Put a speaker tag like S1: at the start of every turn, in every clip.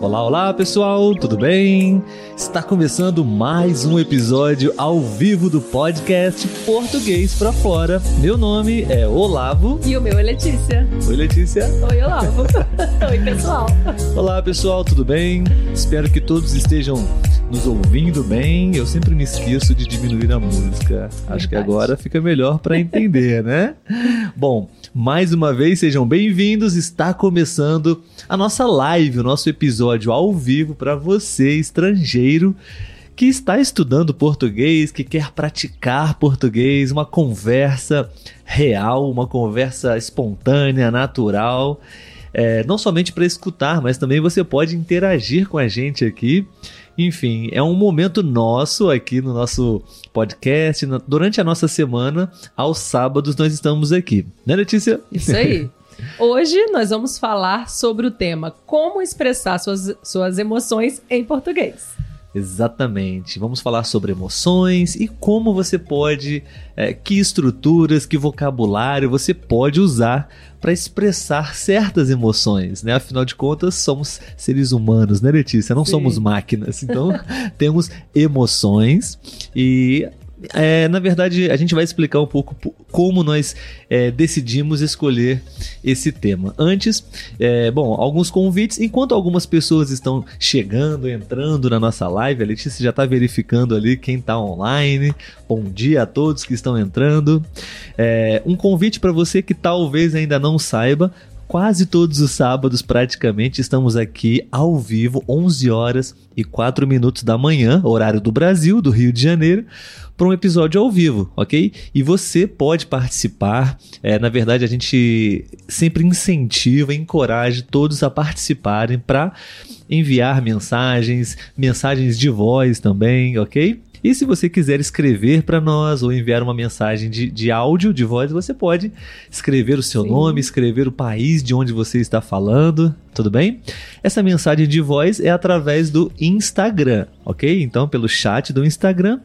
S1: Olá, olá pessoal, tudo bem? Está começando mais um episódio ao vivo do podcast Português para Fora. Meu nome é Olavo.
S2: E o meu é Letícia.
S1: Oi, Letícia.
S2: Oi, Olavo. Oi, pessoal.
S1: Olá, pessoal, tudo bem? Espero que todos estejam nos ouvindo bem. Eu sempre me esqueço de diminuir a música. Acho Verdade. que agora fica melhor para entender, né? Bom, mais uma vez sejam bem-vindos. Está começando a nossa live, o nosso episódio ao vivo para você, estrangeiro que está estudando português, que quer praticar português, uma conversa real, uma conversa espontânea, natural. É, não somente para escutar, mas também você pode interagir com a gente aqui. Enfim, é um momento nosso aqui no nosso podcast. Durante a nossa semana, aos sábados, nós estamos aqui. Né, Letícia?
S2: Isso aí. Hoje nós vamos falar sobre o tema Como expressar suas, suas emoções em português.
S1: Exatamente. Vamos falar sobre emoções e como você pode, é, que estruturas, que vocabulário você pode usar para expressar certas emoções, né? Afinal de contas, somos seres humanos, né, Letícia? Não Sim. somos máquinas. Então, temos emoções e é, na verdade, a gente vai explicar um pouco como nós é, decidimos escolher esse tema. Antes, é, bom, alguns convites. Enquanto algumas pessoas estão chegando, entrando na nossa live, a Letícia já está verificando ali quem está online. Bom dia a todos que estão entrando. É, um convite para você que talvez ainda não saiba, quase todos os sábados, praticamente, estamos aqui ao vivo, 11 horas e 4 minutos da manhã, horário do Brasil, do Rio de Janeiro, para um episódio ao vivo, ok? E você pode participar. É, na verdade, a gente sempre incentiva, encoraja todos a participarem para enviar mensagens, mensagens de voz também, ok? E se você quiser escrever para nós ou enviar uma mensagem de, de áudio, de voz, você pode escrever o seu Sim. nome, escrever o país de onde você está falando, tudo bem? Essa mensagem de voz é através do Instagram, ok? Então, pelo chat do Instagram,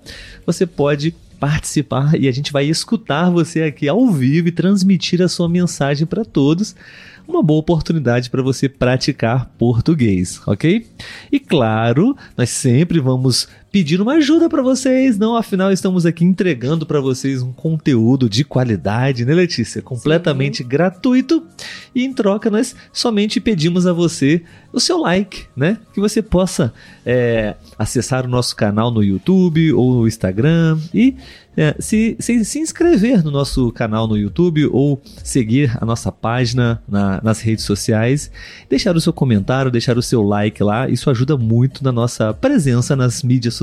S1: você pode participar e a gente vai escutar você aqui ao vivo e transmitir a sua mensagem para todos uma boa oportunidade para você praticar português, ok? E claro, nós sempre vamos pedir uma ajuda para vocês, não? Afinal, estamos aqui entregando para vocês um conteúdo de qualidade, né, Letícia? Completamente Sim. gratuito. E em troca, nós somente pedimos a você o seu like, né? Que você possa é, acessar o nosso canal no YouTube ou no Instagram e é, se, se, se, inscrever no nosso canal no YouTube ou seguir a nossa página na, nas redes sociais, deixar o seu comentário, deixar o seu like lá, isso ajuda muito na nossa presença nas mídias sociais.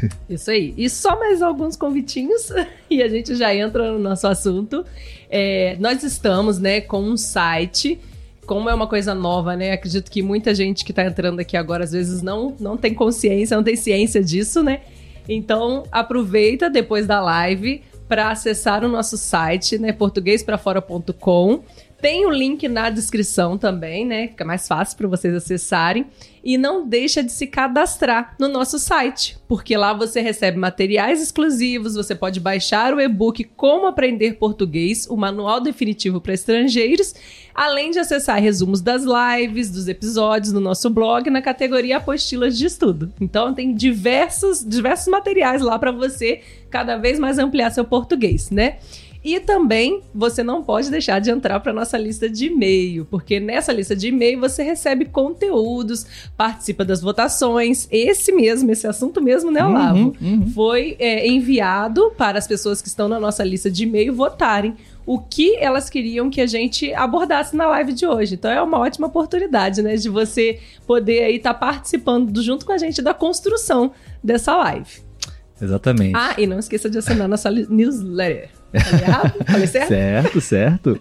S2: Isso aí. E só mais alguns convitinhos e a gente já entra no nosso assunto. É, nós estamos né, com um site como é uma coisa nova, né? Acredito que muita gente que está entrando aqui agora às vezes não, não tem consciência, não tem ciência disso, né? Então, aproveita depois da live para acessar o nosso site, né, portuguesprafora.com. Tem o link na descrição também, né? Fica mais fácil para vocês acessarem. E não deixa de se cadastrar no nosso site, porque lá você recebe materiais exclusivos, você pode baixar o e-book Como Aprender Português, o manual definitivo para estrangeiros, além de acessar resumos das lives, dos episódios no nosso blog na categoria apostilas de estudo. Então tem diversos, diversos materiais lá para você cada vez mais ampliar seu português, né? E também você não pode deixar de entrar para nossa lista de e-mail, porque nessa lista de e-mail você recebe conteúdos, participa das votações. Esse mesmo, esse assunto mesmo, né, Olavo? Uhum, uhum. Foi é, enviado para as pessoas que estão na nossa lista de e-mail votarem o que elas queriam que a gente abordasse na live de hoje. Então é uma ótima oportunidade, né, de você poder aí estar tá participando junto com a gente da construção dessa live.
S1: Exatamente.
S2: Ah, e não esqueça de assinar nossa newsletter. Falei certo?
S1: certo, certo.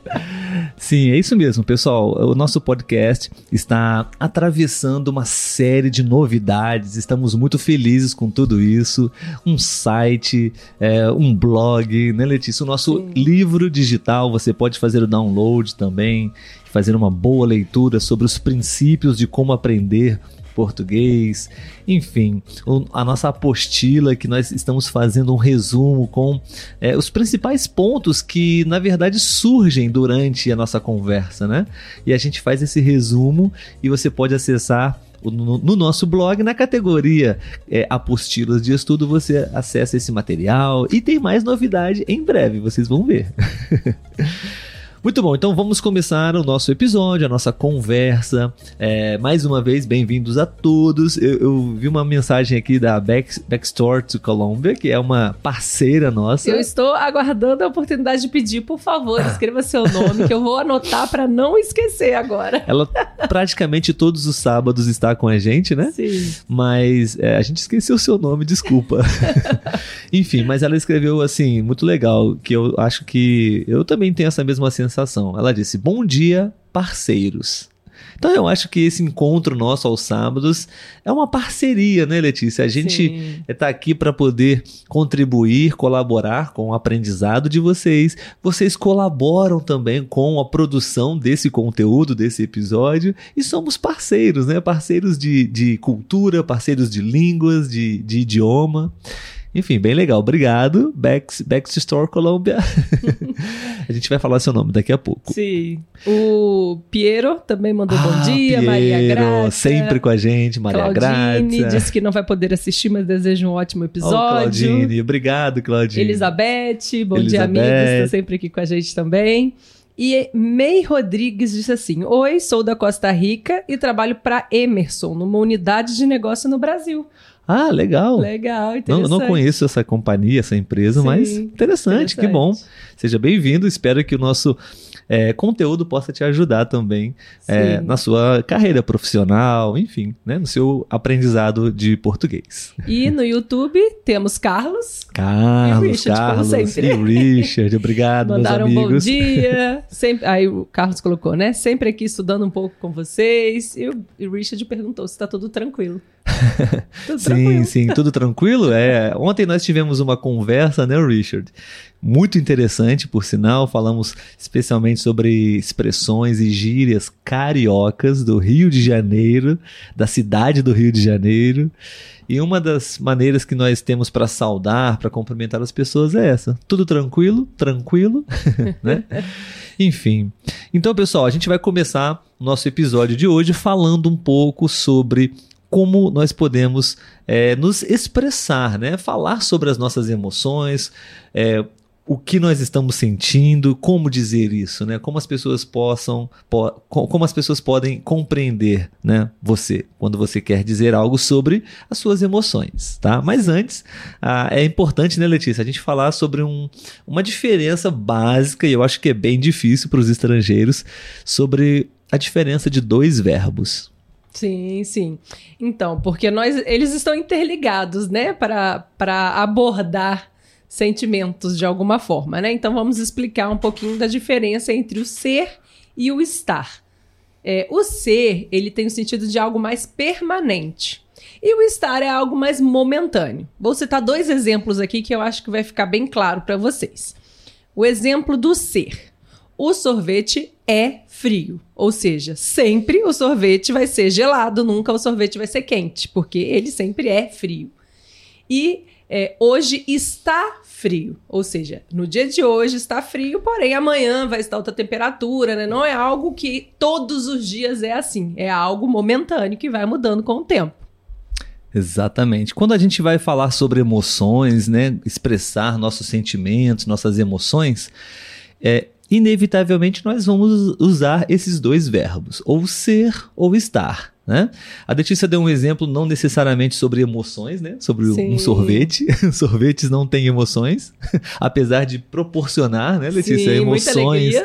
S1: Sim, é isso mesmo, pessoal. O nosso podcast está atravessando uma série de novidades. Estamos muito felizes com tudo isso. Um site, é, um blog, né, Letícia? O nosso Sim. livro digital. Você pode fazer o download também, fazer uma boa leitura sobre os princípios de como aprender português, enfim, a nossa apostila que nós estamos fazendo um resumo com é, os principais pontos que na verdade surgem durante a nossa conversa, né? E a gente faz esse resumo e você pode acessar no, no nosso blog, na categoria é, apostilas de estudo, você acessa esse material e tem mais novidade em breve, vocês vão ver. Muito bom, então vamos começar o nosso episódio, a nossa conversa. É, mais uma vez, bem-vindos a todos. Eu, eu, vi uma mensagem aqui da Back, Backstore to Colombia, que é uma parceira nossa.
S2: Eu estou aguardando a oportunidade de pedir, por favor, escreva seu nome, que eu vou anotar para não esquecer agora.
S1: Ela praticamente todos os sábados está com a gente, né?
S2: Sim.
S1: Mas é, a gente esqueceu o seu nome, desculpa. Enfim, mas ela escreveu assim, muito legal, que eu acho que eu também tenho essa mesma sensação sensação. Ela disse: Bom dia, parceiros. Então eu acho que esse encontro nosso aos sábados é uma parceria, né, Letícia? A gente está aqui para poder contribuir, colaborar com o aprendizado de vocês. Vocês colaboram também com a produção desse conteúdo, desse episódio, e somos parceiros, né? Parceiros de, de cultura, parceiros de línguas, de, de idioma. Enfim, bem legal. Obrigado, Bex, Bex Store Colômbia. a gente vai falar seu nome daqui a pouco.
S2: Sim. O Piero também mandou ah, bom dia, Piero, Maria Graça.
S1: Sempre com a gente, Maria
S2: Claudine Graça. disse que não vai poder assistir, mas deseja um ótimo episódio. Oh,
S1: Claudine, obrigado, Claudine.
S2: Elizabeth, bom Elizabeth. dia, amigos. Está sempre aqui com a gente também. E May Rodrigues disse assim: Oi, sou da Costa Rica e trabalho para Emerson, numa unidade de negócio no Brasil.
S1: Ah, legal.
S2: Legal, interessante.
S1: Não, não conheço essa companhia, essa empresa, Sim, mas interessante, interessante, que bom. Seja bem-vindo, espero que o nosso é, conteúdo possa te ajudar também é, na sua carreira profissional, enfim, né, no seu aprendizado de português.
S2: E no YouTube temos Carlos.
S1: Carlos, e Richard, Carlos e Richard, obrigado,
S2: Mandaram
S1: meus amigos.
S2: um bom dia. Sempre, aí o Carlos colocou, né? Sempre aqui estudando um pouco com vocês. E o, e o Richard perguntou se está tudo tranquilo.
S1: tudo sim, tranquilo. sim, tudo tranquilo. É, ontem nós tivemos uma conversa, né, Richard? Muito interessante, por sinal. Falamos especialmente sobre expressões e gírias cariocas do Rio de Janeiro, da cidade do Rio de Janeiro. E uma das maneiras que nós temos para saudar, para cumprimentar as pessoas é essa. Tudo tranquilo, tranquilo, né? Enfim. Então, pessoal, a gente vai começar nosso episódio de hoje falando um pouco sobre como nós podemos é, nos expressar, né? Falar sobre as nossas emoções, é, o que nós estamos sentindo, como dizer isso, né? Como as pessoas possam, po como as pessoas podem compreender, né? Você quando você quer dizer algo sobre as suas emoções, tá? Mas antes ah, é importante, né, Letícia, a gente falar sobre um, uma diferença básica e eu acho que é bem difícil para os estrangeiros sobre a diferença de dois verbos.
S2: Sim, sim. Então, porque nós, eles estão interligados, né, para abordar sentimentos de alguma forma, né? Então vamos explicar um pouquinho da diferença entre o ser e o estar. É, o ser, ele tem o sentido de algo mais permanente. E o estar é algo mais momentâneo. Vou citar dois exemplos aqui que eu acho que vai ficar bem claro para vocês. O exemplo do ser. O sorvete é frio, ou seja, sempre o sorvete vai ser gelado, nunca o sorvete vai ser quente, porque ele sempre é frio. E é, hoje está frio. Ou seja, no dia de hoje está frio, porém amanhã vai estar outra temperatura, né? Não é algo que todos os dias é assim. É algo momentâneo que vai mudando com o tempo.
S1: Exatamente. Quando a gente vai falar sobre emoções, né, expressar nossos sentimentos, nossas emoções, é, inevitavelmente nós vamos usar esses dois verbos, ou ser ou estar. Né? A Letícia deu um exemplo não necessariamente sobre emoções, né? sobre Sim. um sorvete. Sorvetes não têm emoções, apesar de proporcionar, né, Letícia, Sim, emoções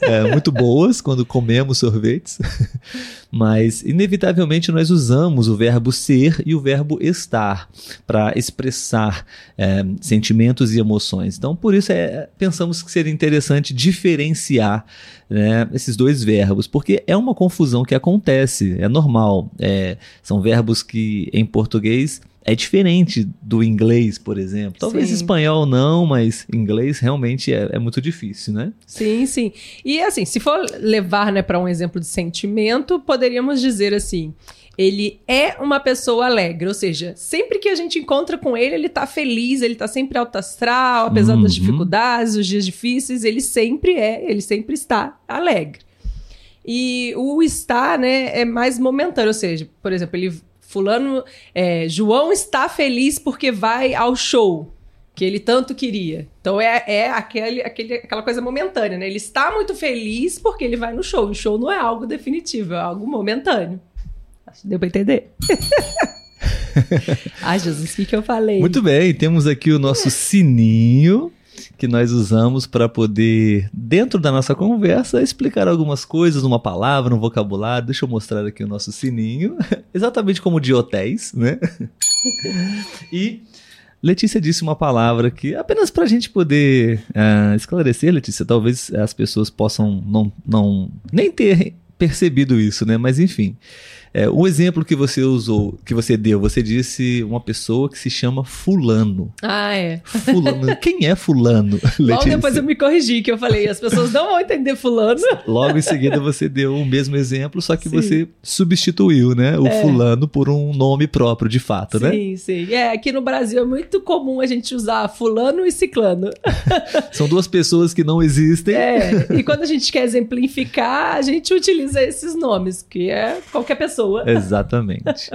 S1: é, muito boas quando comemos sorvetes. Mas, inevitavelmente, nós usamos o verbo ser e o verbo estar para expressar é, sentimentos e emoções. Então, por isso, é, pensamos que seria interessante diferenciar né, esses dois verbos, porque é uma confusão que acontece, é normal. É, são verbos que em português é diferente do inglês, por exemplo. Talvez sim. espanhol não, mas inglês realmente é, é, muito difícil, né?
S2: Sim, sim. E assim, se for levar né, para um exemplo de sentimento, poderíamos dizer assim: ele é uma pessoa alegre, ou seja, sempre que a gente encontra com ele, ele tá feliz, ele tá sempre alto astral, apesar uhum. das dificuldades, os dias difíceis, ele sempre é, ele sempre está alegre. E o estar, né, é mais momentâneo. Ou seja, por exemplo, ele. Fulano. é, João está feliz porque vai ao show. Que ele tanto queria. Então é, é aquele, aquele, aquela coisa momentânea, né? Ele está muito feliz porque ele vai no show. O show não é algo definitivo, é algo momentâneo. Acho que deu pra entender. Ai, Jesus, o que, que eu falei?
S1: Muito bem, temos aqui o nosso sininho que nós usamos para poder, dentro da nossa conversa, explicar algumas coisas, uma palavra, um vocabulário. Deixa eu mostrar aqui o nosso sininho, exatamente como de hotéis, né? e Letícia disse uma palavra que apenas para a gente poder uh, esclarecer, Letícia, talvez as pessoas possam não, não nem ter percebido isso, né? Mas enfim. É, o exemplo que você usou, que você deu, você disse uma pessoa que se chama Fulano.
S2: Ah, é.
S1: Fulano. Quem é Fulano?
S2: Logo depois eu me corrigi, que eu falei, as pessoas não vão entender fulano.
S1: Logo em seguida você deu o mesmo exemplo, só que
S2: Sim.
S1: você substituiu, né? O
S2: É.
S1: fulano por um nome próprio, de fato, né?
S2: Sim, sim. É, aqui no Brasil é muito comum a gente usar fulano e ciclano.
S1: São duas pessoas que não existem.
S2: É, e quando a gente quer exemplificar, a gente utiliza esses nomes, que é qualquer pessoa.
S1: Exatamente.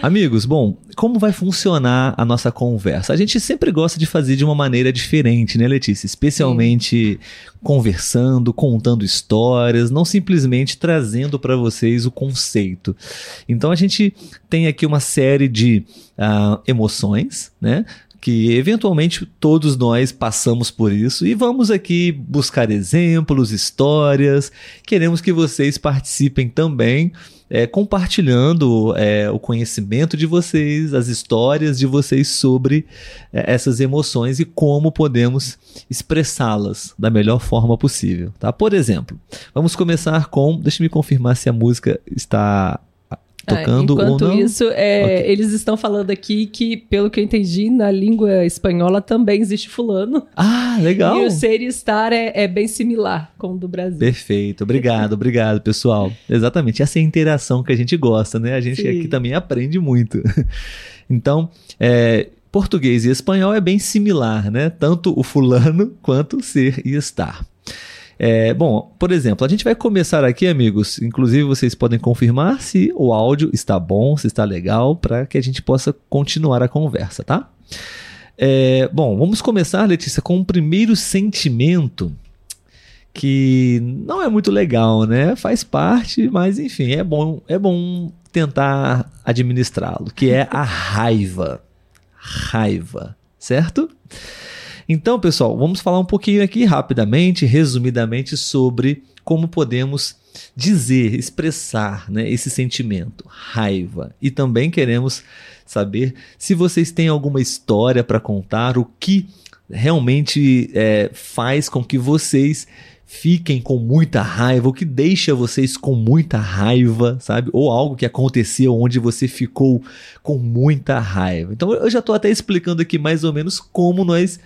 S1: Amigos, bom, como vai funcionar a nossa conversa? A gente sempre gosta de fazer de uma maneira diferente, né, Letícia? Especialmente conversando, contando histórias, não simplesmente trazendo para vocês o conceito. Então a gente tem aqui uma série de ah, emoções, né? Que eventualmente todos nós passamos por isso e vamos aqui buscar exemplos, histórias. Queremos que vocês participem também, é, compartilhando é, o conhecimento de vocês, as histórias de vocês sobre é, essas emoções e como podemos expressá-las da melhor forma possível. Tá? Por exemplo, vamos começar com. Deixa me confirmar se a música está tocando
S2: Ah, enquanto
S1: ou não.
S2: isso, é,
S1: Ok.
S2: eles estão falando aqui que, pelo que eu entendi, na língua espanhola também existe fulano.
S1: Ah, legal!
S2: E o ser e estar é, é bem similar com o do Brasil.
S1: Perfeito, obrigado, obrigado, pessoal. Exatamente, essa é a interação que a gente gosta, né? A gente
S2: Sim.
S1: aqui também aprende muito. Então, é, português e espanhol é bem similar, né? Tanto o fulano quanto o ser e estar. É, bom, por exemplo, a gente vai começar aqui, amigos. Inclusive, vocês podem confirmar se o áudio está bom, se está legal, para que a gente possa continuar a conversa, tá? É, bom, vamos começar, Letícia, com o primeiro sentimento que não é muito legal, né? Faz parte, mas enfim, é bom, é bom tentar administrá-lo, que é a raiva. Raiva, certo? Então, pessoal, vamos falar um pouquinho aqui rapidamente, resumidamente sobre como podemos dizer, expressar, né, esse sentimento, raiva. E também queremos saber se vocês têm alguma história para contar, o que realmente é, faz com que vocês fiquem com muita raiva, o que deixa vocês com muita raiva, sabe? Ou algo que aconteceu onde você ficou com muita raiva. Então eu já estou até explicando aqui mais ou menos como nós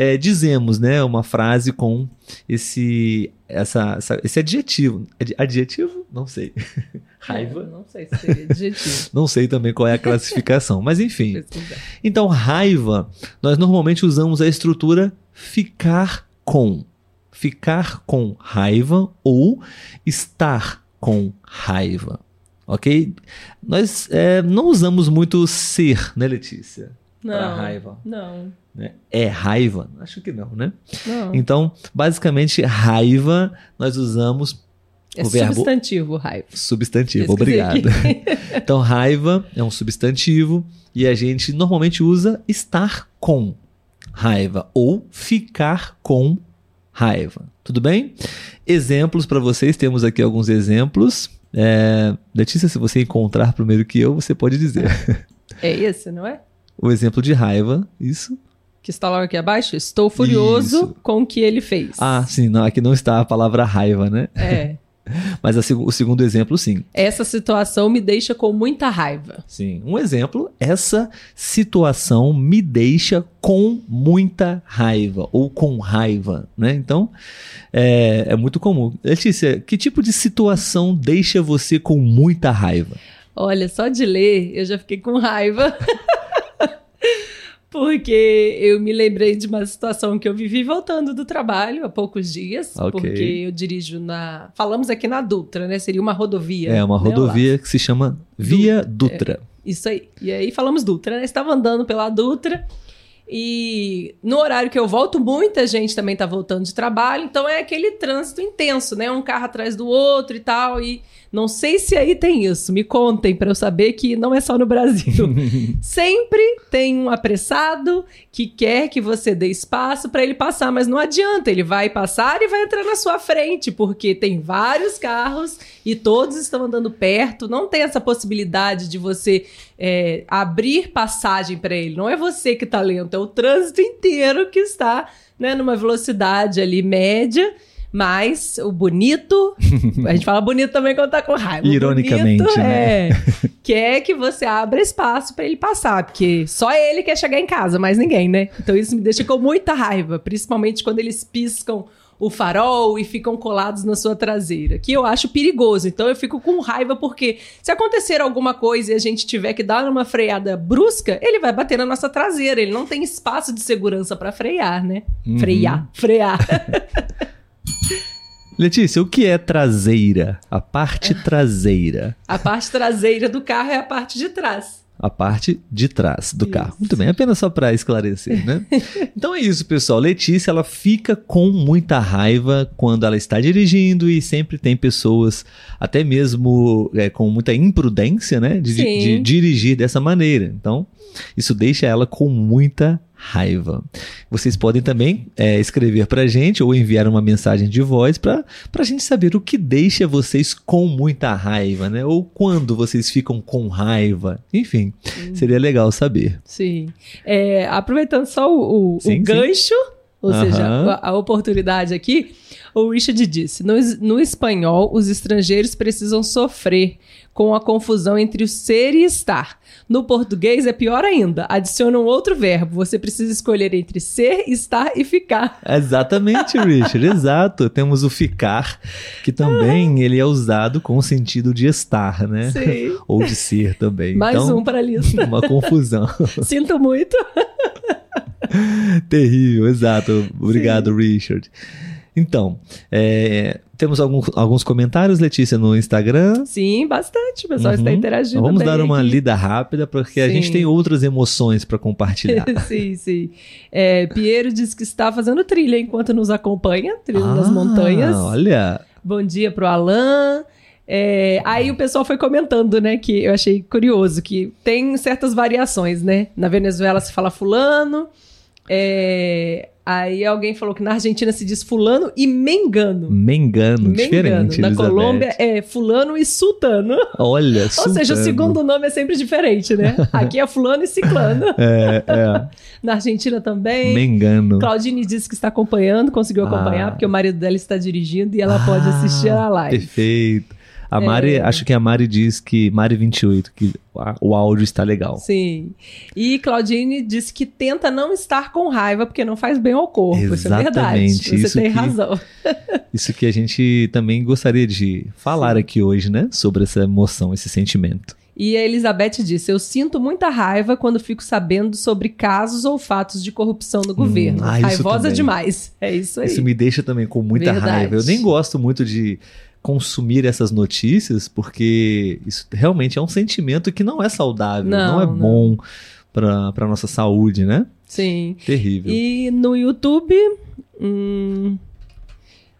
S1: é, dizemos, né, uma frase com esse, essa, essa- esse adjetivo. Ad- Adjetivo? Não sei. Raiva?
S2: Não sei se seria adjetivo.
S1: Não sei também qual é a classificação, mas enfim. Então, raiva, nós normalmente usamos a estrutura ficar com. Ficar com raiva ou estar com raiva. Ok? Nós é, não usamos muito ser, né, Letícia?
S2: Não.
S1: raiva.
S2: Não.
S1: né? É raiva? Acho que não, né?
S2: Não.
S1: Então, basicamente, raiva nós usamos
S2: é
S1: o verbo-
S2: substantivo, raiva.
S1: substantivo. Obrigado. então, raiva é um substantivo e a gente normalmente usa estar com raiva ou ficar com raiva. Tudo bem? Exemplos para vocês, temos aqui alguns exemplos. É, Letícia, se você encontrar primeiro que eu, você pode dizer.
S2: É esse, não é?
S1: O exemplo de raiva, isso.
S2: Que está logo aqui abaixo? Estou furioso
S1: Isso.
S2: com o que ele fez.
S1: Ah, sim, não, aqui não está a palavra raiva, né?
S2: É.
S1: Mas a o segundo exemplo, sim.
S2: Essa situação me deixa com muita raiva.
S1: Sim. Um exemplo, essa situação me deixa com muita raiva ou com raiva, né? Então, é, é muito comum. Letícia, que tipo de situação deixa você com muita raiva?
S2: Olha, só de ler eu já fiquei com raiva. Porque eu me lembrei de uma situação que eu vivi voltando do trabalho há poucos dias.
S1: Ok.
S2: Porque eu dirijo na. Falamos aqui na Dutra, né? Seria uma rodovia.
S1: É uma
S2: né,
S1: rodovia que se chama Via Dutra.
S2: Isso aí. E aí falamos Dutra, né? Estava andando pela Dutra e no horário que eu volto, muita gente também tá voltando de trabalho, então é aquele trânsito intenso, né? Um carro atrás do outro e tal. E não sei se aí tem isso. Me contem para eu saber que não é só no Brasil. Sempre tem um apressado que quer que você dê espaço para ele passar, mas não adianta, ele vai passar e vai entrar na sua frente, porque tem vários carros e todos estão andando perto. Não tem essa possibilidade de você é, abrir passagem para ele. Não é você que tá lento, é o trânsito inteiro que está né, numa velocidade ali média. Mas o bonito, a gente fala bonito também quando tá com raiva.
S1: Ironicamente,
S2: bonito
S1: né?
S2: É, quer que você abra espaço para ele passar, porque só ele quer chegar em casa, mais ninguém, né? Então isso me deixa com muita raiva, principalmente quando eles piscam o farol e ficam colados na sua traseira, que eu acho perigoso. Então eu fico com raiva porque se acontecer alguma coisa e a gente tiver que dar uma freada brusca, ele vai bater na nossa traseira. Ele não tem espaço de segurança para frear, né?
S1: Uhum.
S2: Frear, frear.
S1: Letícia, o que é traseira? A parte traseira.
S2: a parte traseira do carro é a parte de trás.
S1: A parte de trás do
S2: Isso.
S1: carro. Muito bem, apenas só para esclarecer, né? então é isso, pessoal. Letícia, ela fica com muita raiva quando ela está dirigindo e sempre tem pessoas, até mesmo é, com muita imprudência, né? De,
S2: Sim.
S1: de dirigir dessa maneira. Então, isso deixa ela com muita raiva. Vocês podem também é, escrever pra gente ou enviar uma mensagem de voz para a gente saber o que deixa vocês com muita raiva, né? Ou quando vocês ficam com raiva. Enfim, seria legal saber.
S2: Sim. É, aproveitando só o, o- o
S1: Sim, sim.
S2: Ou
S1: Aham.
S2: seja, a, a oportunidade aqui, o Richard disse: no, no espanhol, os estrangeiros precisam sofrer com a confusão entre o ser e estar. No português é pior ainda. Adiciona um outro verbo. Você precisa escolher entre ser, estar e ficar.
S1: Exatamente, Richard, exato. Temos o ficar, que também ele é usado com o sentido de estar, né?
S2: Sim.
S1: Ou de ser também.
S2: Mais
S1: então,
S2: um para a lista.
S1: uma confusão.
S2: Sinto muito.
S1: Terrível, exato. Obrigado, Richard. Então, é, temos alguns, alguns comentários, Letícia, no Instagram.
S2: Sim, bastante. O pessoal está
S1: Uhum.
S2: interagindo.
S1: Vamos dar uma
S2: aqui.
S1: lida rápida, porque a
S2: Sim.
S1: gente tem outras emoções para compartilhar.
S2: sim, sim. É, Piero diz que está fazendo trilha enquanto nos acompanha, trilha nas
S1: Ah,
S2: montanhas.
S1: Olha,
S2: Bom dia pro Alan. É, aí o pessoal foi comentando, né, que eu achei curioso, que tem certas variações, né? Na Venezuela se fala fulano, é, aí alguém falou que na Argentina se diz fulano e mengano.
S1: mengano,
S2: Mengano.
S1: diferente,
S2: Na
S1: Elizabeth.
S2: Colômbia é fulano e sultano.
S1: Olha,
S2: Ou seja, o
S1: sultano.
S2: segundo nome é sempre diferente, né? Aqui é fulano e ciclano.
S1: É, é.
S2: Na Argentina também.
S1: Mengano.
S2: Claudine disse que está acompanhando, conseguiu acompanhar,
S1: Ah.
S2: porque o marido dela está dirigindo e ela pode
S1: Ah,
S2: assistir a live.
S1: Perfeito. A Mari,
S2: É.
S1: acho que a Mari diz que, Mari 28, que o áudio está legal.
S2: Sim. E Claudine disse que tenta não estar com raiva porque não faz bem ao corpo. Isso é verdade.
S1: Exatamente,
S2: Você
S1: isso
S2: tem
S1: que-
S2: razão.
S1: Isso que a gente também gostaria de falar
S2: Sim.
S1: aqui hoje, né? Sobre essa emoção, esse sentimento.
S2: E a Elizabeth disse: Eu sinto muita raiva quando fico sabendo sobre casos ou fatos de corrupção no governo.
S1: ah, isso
S2: Raivosa
S1: também.
S2: demais. É isso aí.
S1: Isso me deixa também com muita
S2: Verdade.
S1: raiva. Eu nem gosto muito de consumir essas notícias, porque isso realmente é um sentimento que não é saudável, não,
S2: Não,
S1: é
S2: não.
S1: bom para para nossa saúde, né?
S2: Sim.
S1: Terrível.
S2: E no YouTube. hum,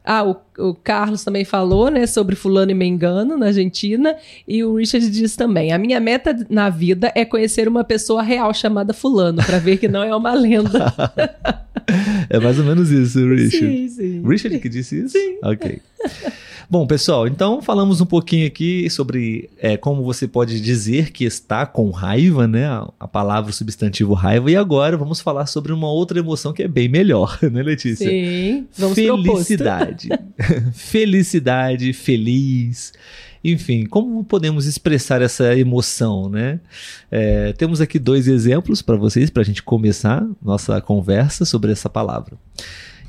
S2: Ah, o, o Carlos também falou, né, sobre Fulano e Mengano na Argentina. E o Richard diz também: A minha meta na vida é conhecer uma pessoa real chamada Fulano, para ver que não é uma lenda.
S1: É mais ou menos isso, Richard.
S2: sim, sim.
S1: Richard que disse isso? Sim. Ok. Bom, pessoal, então falamos um pouquinho aqui sobre é, como você pode dizer que está com raiva, né? A, palavra, o substantivo raiva. E agora vamos falar sobre uma outra emoção que é bem melhor, né, Letícia?
S2: Sim, vamos.
S1: Felicidade. Felicidade, feliz. Enfim, como podemos expressar essa emoção, né? É, temos aqui dois exemplos para vocês, para a gente começar nossa conversa sobre essa palavra.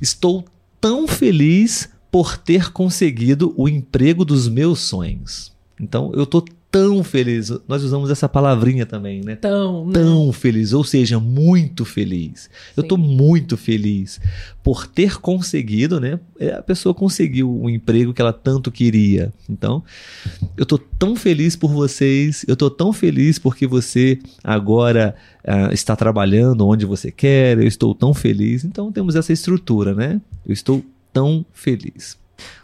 S1: Estou tão feliz por ter conseguido o emprego dos meus sonhos. Então, eu tô tão feliz. Nós usamos essa palavrinha também, né?
S2: Tão, né?
S1: Tão feliz, ou seja, muito feliz. Eu
S2: Sim.
S1: tô muito feliz por ter conseguido, né? É, A pessoa conseguiu o emprego que ela tanto queria. Então, eu tô tão feliz por vocês, eu tô tão feliz porque você agora ah, está trabalhando onde você quer, eu estou tão feliz. Então, temos essa estrutura, né? Eu estou tão feliz.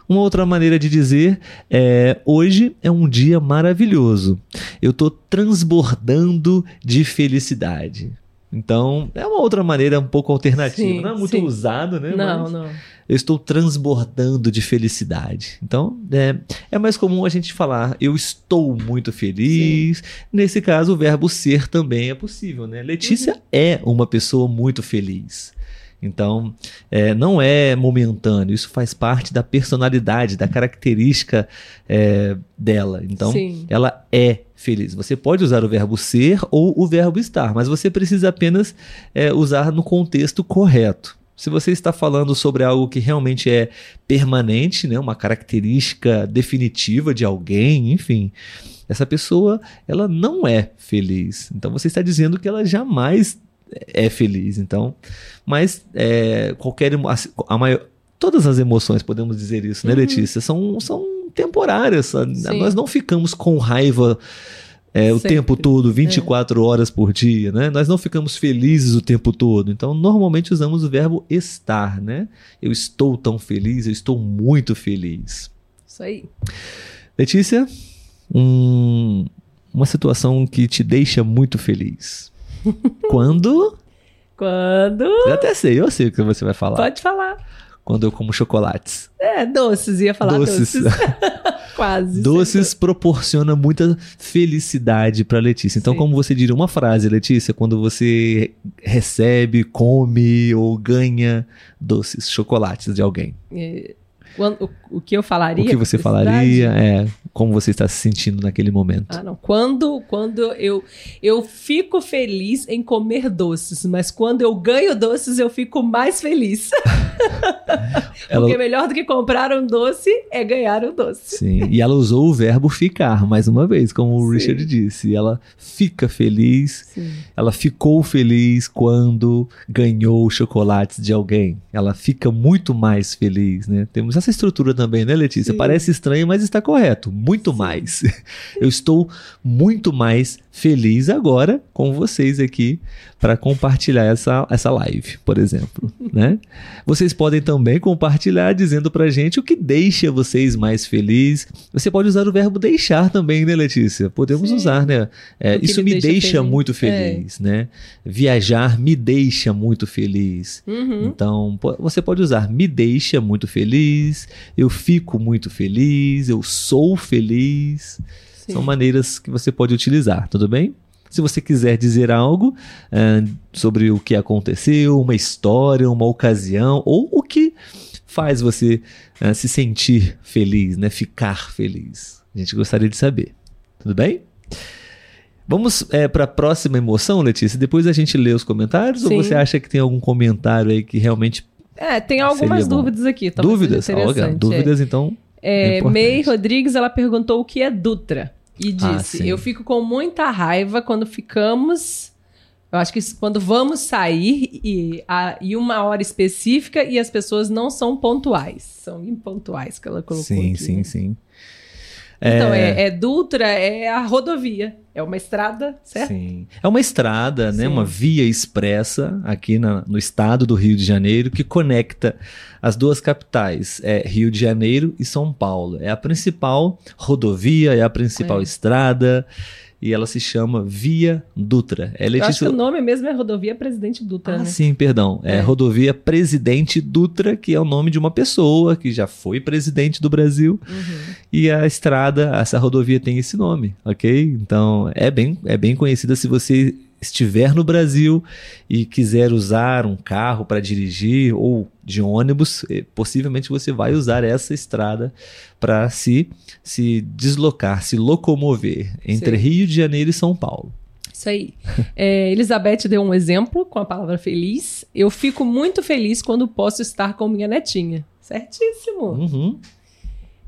S1: Uma outra maneira de dizer é: hoje é um dia maravilhoso. Eu estou transbordando de felicidade. Então, é uma outra maneira um pouco alternativa.
S2: Sim,
S1: não é muito
S2: sim.
S1: usado, né?
S2: Não,
S1: Mas
S2: não.
S1: eu estou transbordando de felicidade. Então, é, é mais comum a gente falar eu estou muito feliz. Nesse caso, o verbo ser também é possível, né? Letícia
S2: Uhum.
S1: é uma pessoa muito feliz. Então, é, não é momentâneo, isso faz parte da personalidade, da característica é, dela. Então,
S2: Sim.
S1: ela é feliz. Você pode usar o verbo ser ou o verbo estar, mas você precisa apenas é, usar no contexto correto. Se você está falando sobre algo que realmente é permanente, né, uma característica definitiva de alguém, enfim, essa pessoa ela não é feliz. Então você está dizendo que ela jamais é feliz. Então, mas é, qualquer a, a maior, todas as emoções podemos dizer isso, né,
S2: Uhum.
S1: Letícia? São, são temporárias.
S2: Sim.
S1: Nós não ficamos com raiva é, o
S2: Sempre.
S1: tempo todo, 24 horas por dia, né? Nós não ficamos felizes o tempo todo. Então, normalmente usamos o verbo estar, né? Eu estou tão feliz, eu estou muito feliz.
S2: Isso aí.
S1: Letícia, um- uma situação que te deixa muito feliz. Quando?
S2: Quando.
S1: Eu até sei, eu sei o que você vai falar.
S2: Pode falar.
S1: Quando eu como chocolates.
S2: É, doces, ia falar doces.
S1: doces.
S2: Quase.
S1: Doces proporciona muita felicidade para Letícia. Então,
S2: Sim.
S1: como você diria uma frase, Letícia, quando você recebe, come ou ganha doces, chocolates de alguém?
S2: É, quando- o, o que eu falaria?
S1: o que você falaria? É como você está se sentindo naquele momento.
S2: Ah, não. Quando, quando eu, eu fico feliz em comer doces, mas quando eu ganho doces, eu fico mais feliz.
S1: Ela-
S2: Porque melhor do que comprar um doce é ganhar um doce.
S1: Sim, e ela usou o verbo ficar, mais uma vez, como o
S2: Sim.
S1: Richard disse. Ela fica feliz
S2: Sim.
S1: Ela ficou feliz quando ganhou chocolates de alguém. Ela fica muito mais feliz, né? Temos essa estrutura também, né, Letícia?
S2: Sim.
S1: Parece estranho, mas está correto. Muito mais. Eu estou muito mais feliz agora com vocês aqui para compartilhar essa, essa live, por exemplo, né? Vocês podem também compartilhar dizendo pra gente o que deixa vocês mais felizes. Você pode usar o verbo deixar também, né, Letícia? Podemos
S2: Sim.
S1: usar, né? É, isso
S2: me deixa
S1: deixa
S2: feliz.
S1: muito feliz, né? Viajar me deixa muito feliz.
S2: Uhum.
S1: Então, você pode usar me deixa muito feliz, eu fico muito feliz, eu sou feliz.
S2: Sim.
S1: São maneiras que você pode utilizar, tudo bem? Se você quiser dizer algo ah, sobre o que aconteceu, uma história, uma ocasião, ou o que faz você ah, se sentir feliz, né? Ficar feliz. A gente gostaria de saber. Tudo bem? Vamos para a próxima emoção, Letícia? Depois a gente lê os comentários?
S2: Sim.
S1: Ou você acha que tem algum comentário aí que realmente.
S2: É, tem algumas
S1: Seria bom.
S2: dúvidas aqui. talvez
S1: dúvidas?
S2: seja
S1: Olha,
S2: interessante, é.
S1: dúvidas, então.
S2: É,
S1: É.
S2: May Rodrigues, ela perguntou o que é Dutra. E
S1: Ah,
S2: disse:
S1: sim.
S2: Eu fico com muita raiva quando ficamos. Eu acho que isso- quando vamos sair e, a, e uma hora específica e as pessoas não são pontuais. São impontuais que ela colocou.
S1: Sim,
S2: aqui,
S1: sim,
S2: né?
S1: sim.
S2: Então, é, é Dutra, é a rodovia. É uma estrada, certo?
S1: Sim. É uma estrada, né?
S2: Sim.
S1: Uma via expressa aqui na- no estado do Rio de Janeiro que conecta as duas capitais, é Rio de Janeiro e São Paulo. É a principal rodovia, é a principal
S2: É.
S1: estrada e ela se chama Via Dutra. É
S2: Eu acho que
S1: Letícia.
S2: o nome mesmo é Rodovia Presidente Dutra,
S1: Ah,
S2: né?
S1: sim, perdão. É,
S2: É.
S1: Rodovia Presidente Dutra, que é o nome de uma pessoa que já foi presidente do Brasil.
S2: Uhum.
S1: E a estrada, essa rodovia tem esse nome, ok? Então é bem, é bem conhecida se você estiver no Brasil e quiser usar um carro para dirigir ou de ônibus, eh, possivelmente você vai usar essa estrada para se, se deslocar, se locomover entre
S2: Sim.
S1: Rio de Janeiro e São Paulo.
S2: Isso aí. É, Elizabeth deu um exemplo com a palavra feliz. Eu fico muito feliz quando posso estar com minha netinha. Certíssimo.
S1: Uhum.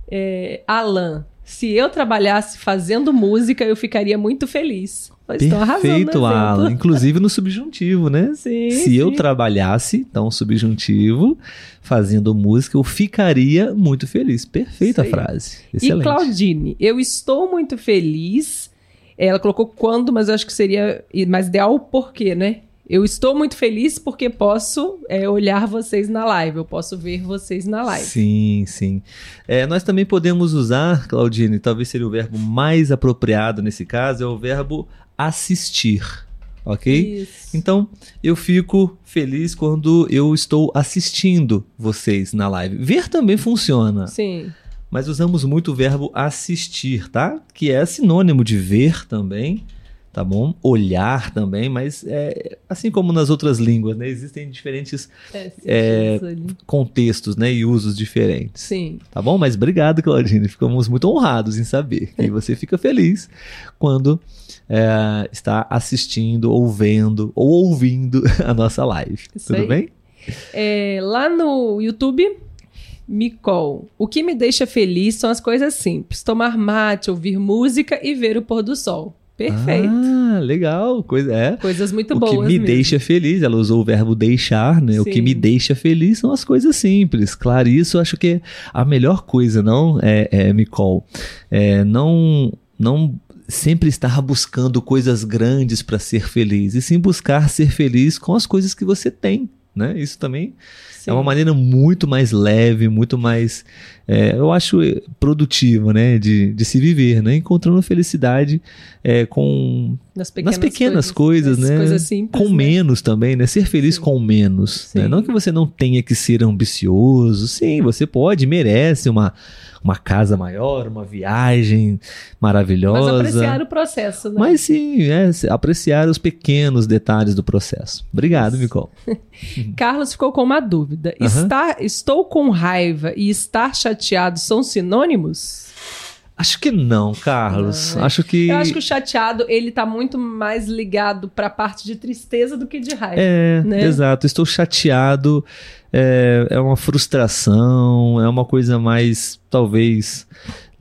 S2: É, Alan, Se eu trabalhasse fazendo música, eu ficaria muito feliz.
S1: Perfeito, Alan. Inclusive no subjuntivo, né?
S2: Sim,
S1: Se
S2: sim.
S1: eu trabalhasse, então subjuntivo, fazendo música, eu ficaria muito feliz. Perfeita a frase.
S2: E
S1: Excelente.
S2: Claudine, eu estou muito feliz. Ela colocou quando, mas eu acho que seria mais ideal o porquê, né? Eu estou muito feliz porque posso é, olhar vocês na live, eu posso ver vocês na live.
S1: Sim, sim. É, nós também podemos usar, Claudine, talvez seria o verbo mais apropriado nesse caso, é o verbo assistir. Ok?
S2: Isso.
S1: Então, eu fico feliz quando eu estou assistindo vocês na live. Ver também funciona,
S2: Sim,
S1: mas usamos muito o verbo assistir, tá? Que é sinônimo de ver também, tá bom? Olhar também, mas é, assim como nas outras línguas, né? Existem diferentes
S2: é,
S1: É, contextos, né? E usos diferentes.
S2: Sim.
S1: Tá bom? Mas obrigado, Claudine. Ficamos muito honrados em saber que você fica feliz quando é, está assistindo, ou vendo, ou ouvindo a nossa live.
S2: Isso
S1: Tudo
S2: aí.
S1: bem?
S2: É, lá no YouTube, Micol. O que me deixa feliz são as coisas simples: tomar mate, ouvir música e ver o pôr do sol. Perfeito.
S1: Ah, legal. Coisa, é.
S2: Coisas muito
S1: o
S2: boas.
S1: que me
S2: mesmo.
S1: deixa feliz, ela usou o verbo deixar, né? O
S2: Sim.
S1: que me deixa feliz são as coisas simples. Claro, isso eu acho que é a melhor coisa, não, é, é Nicole? É, não, não sempre estar buscando coisas grandes para ser feliz, e sim buscar ser feliz com as coisas que você tem, né? Isso também
S2: Sim.
S1: é uma maneira muito mais leve, muito mais, é, eu acho, eh, produtiva, né? De, de se viver, né? Encontrando felicidade é, com
S2: nas pequenas,
S1: nas pequenas coisas,
S2: nas
S1: né?
S2: Coisas simples.
S1: com
S2: né?
S1: menos também, né? Ser feliz
S2: Sim.
S1: com menos. né? Não que você não tenha que ser ambicioso. Sim, você pode, merece uma, uma casa maior, uma viagem maravilhosa.
S2: Mas apreciar o processo, né?
S1: Mas sim, é, apreciar os pequenos detalhes do processo. Obrigado. Nicole.
S2: Carlos ficou com uma dúvida. Estar, estou com raiva e estar chateado são sinônimos?
S1: Acho que não, Carlos. Acho que.
S2: Eu acho que o chateado, ele tá muito mais ligado pra parte de tristeza do que de raiva.
S1: É,
S2: né?
S1: exato. Estou chateado. É, é uma frustração, é uma coisa mais, talvez,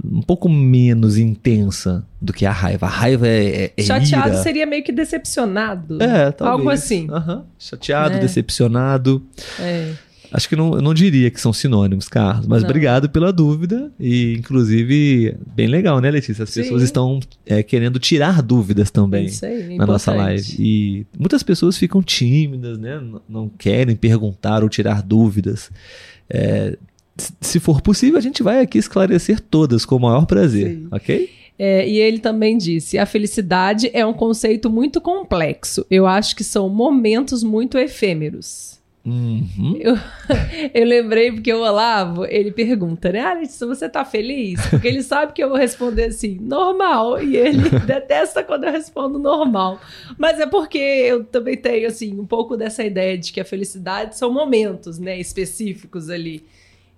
S1: um pouco menos intensa do que a raiva. A raiva é, é, é
S2: chateado
S1: ira.
S2: seria meio que decepcionado.
S1: É, talvez.
S2: Algo assim.
S1: Aham. Chateado,
S2: Né?
S1: decepcionado.
S2: É.
S1: Acho que não, eu não diria que são sinônimos, Carlos, mas
S2: Não.
S1: obrigado pela dúvida. E, inclusive, bem legal, né, Letícia? As
S2: Sim.
S1: pessoas estão é, querendo tirar dúvidas também
S2: Isso aí, é
S1: na nossa live. E muitas pessoas ficam tímidas, né? Não querem perguntar ou tirar dúvidas. É, se for possível, a gente vai aqui esclarecer todas com o maior prazer,
S2: Sim.
S1: ok?
S2: É, e ele também disse: a felicidade é um conceito muito complexo. Eu acho que são momentos muito efêmeros.
S1: Uhum.
S2: Eu lembrei porque o Olavo, ele pergunta, né? Ah, Letícia, você tá feliz? Porque ele sabe que eu vou responder assim, normal. E ele detesta quando eu respondo normal. Mas é porque eu também tenho, assim, um pouco dessa ideia de que a felicidade são momentos, né? Específicos ali.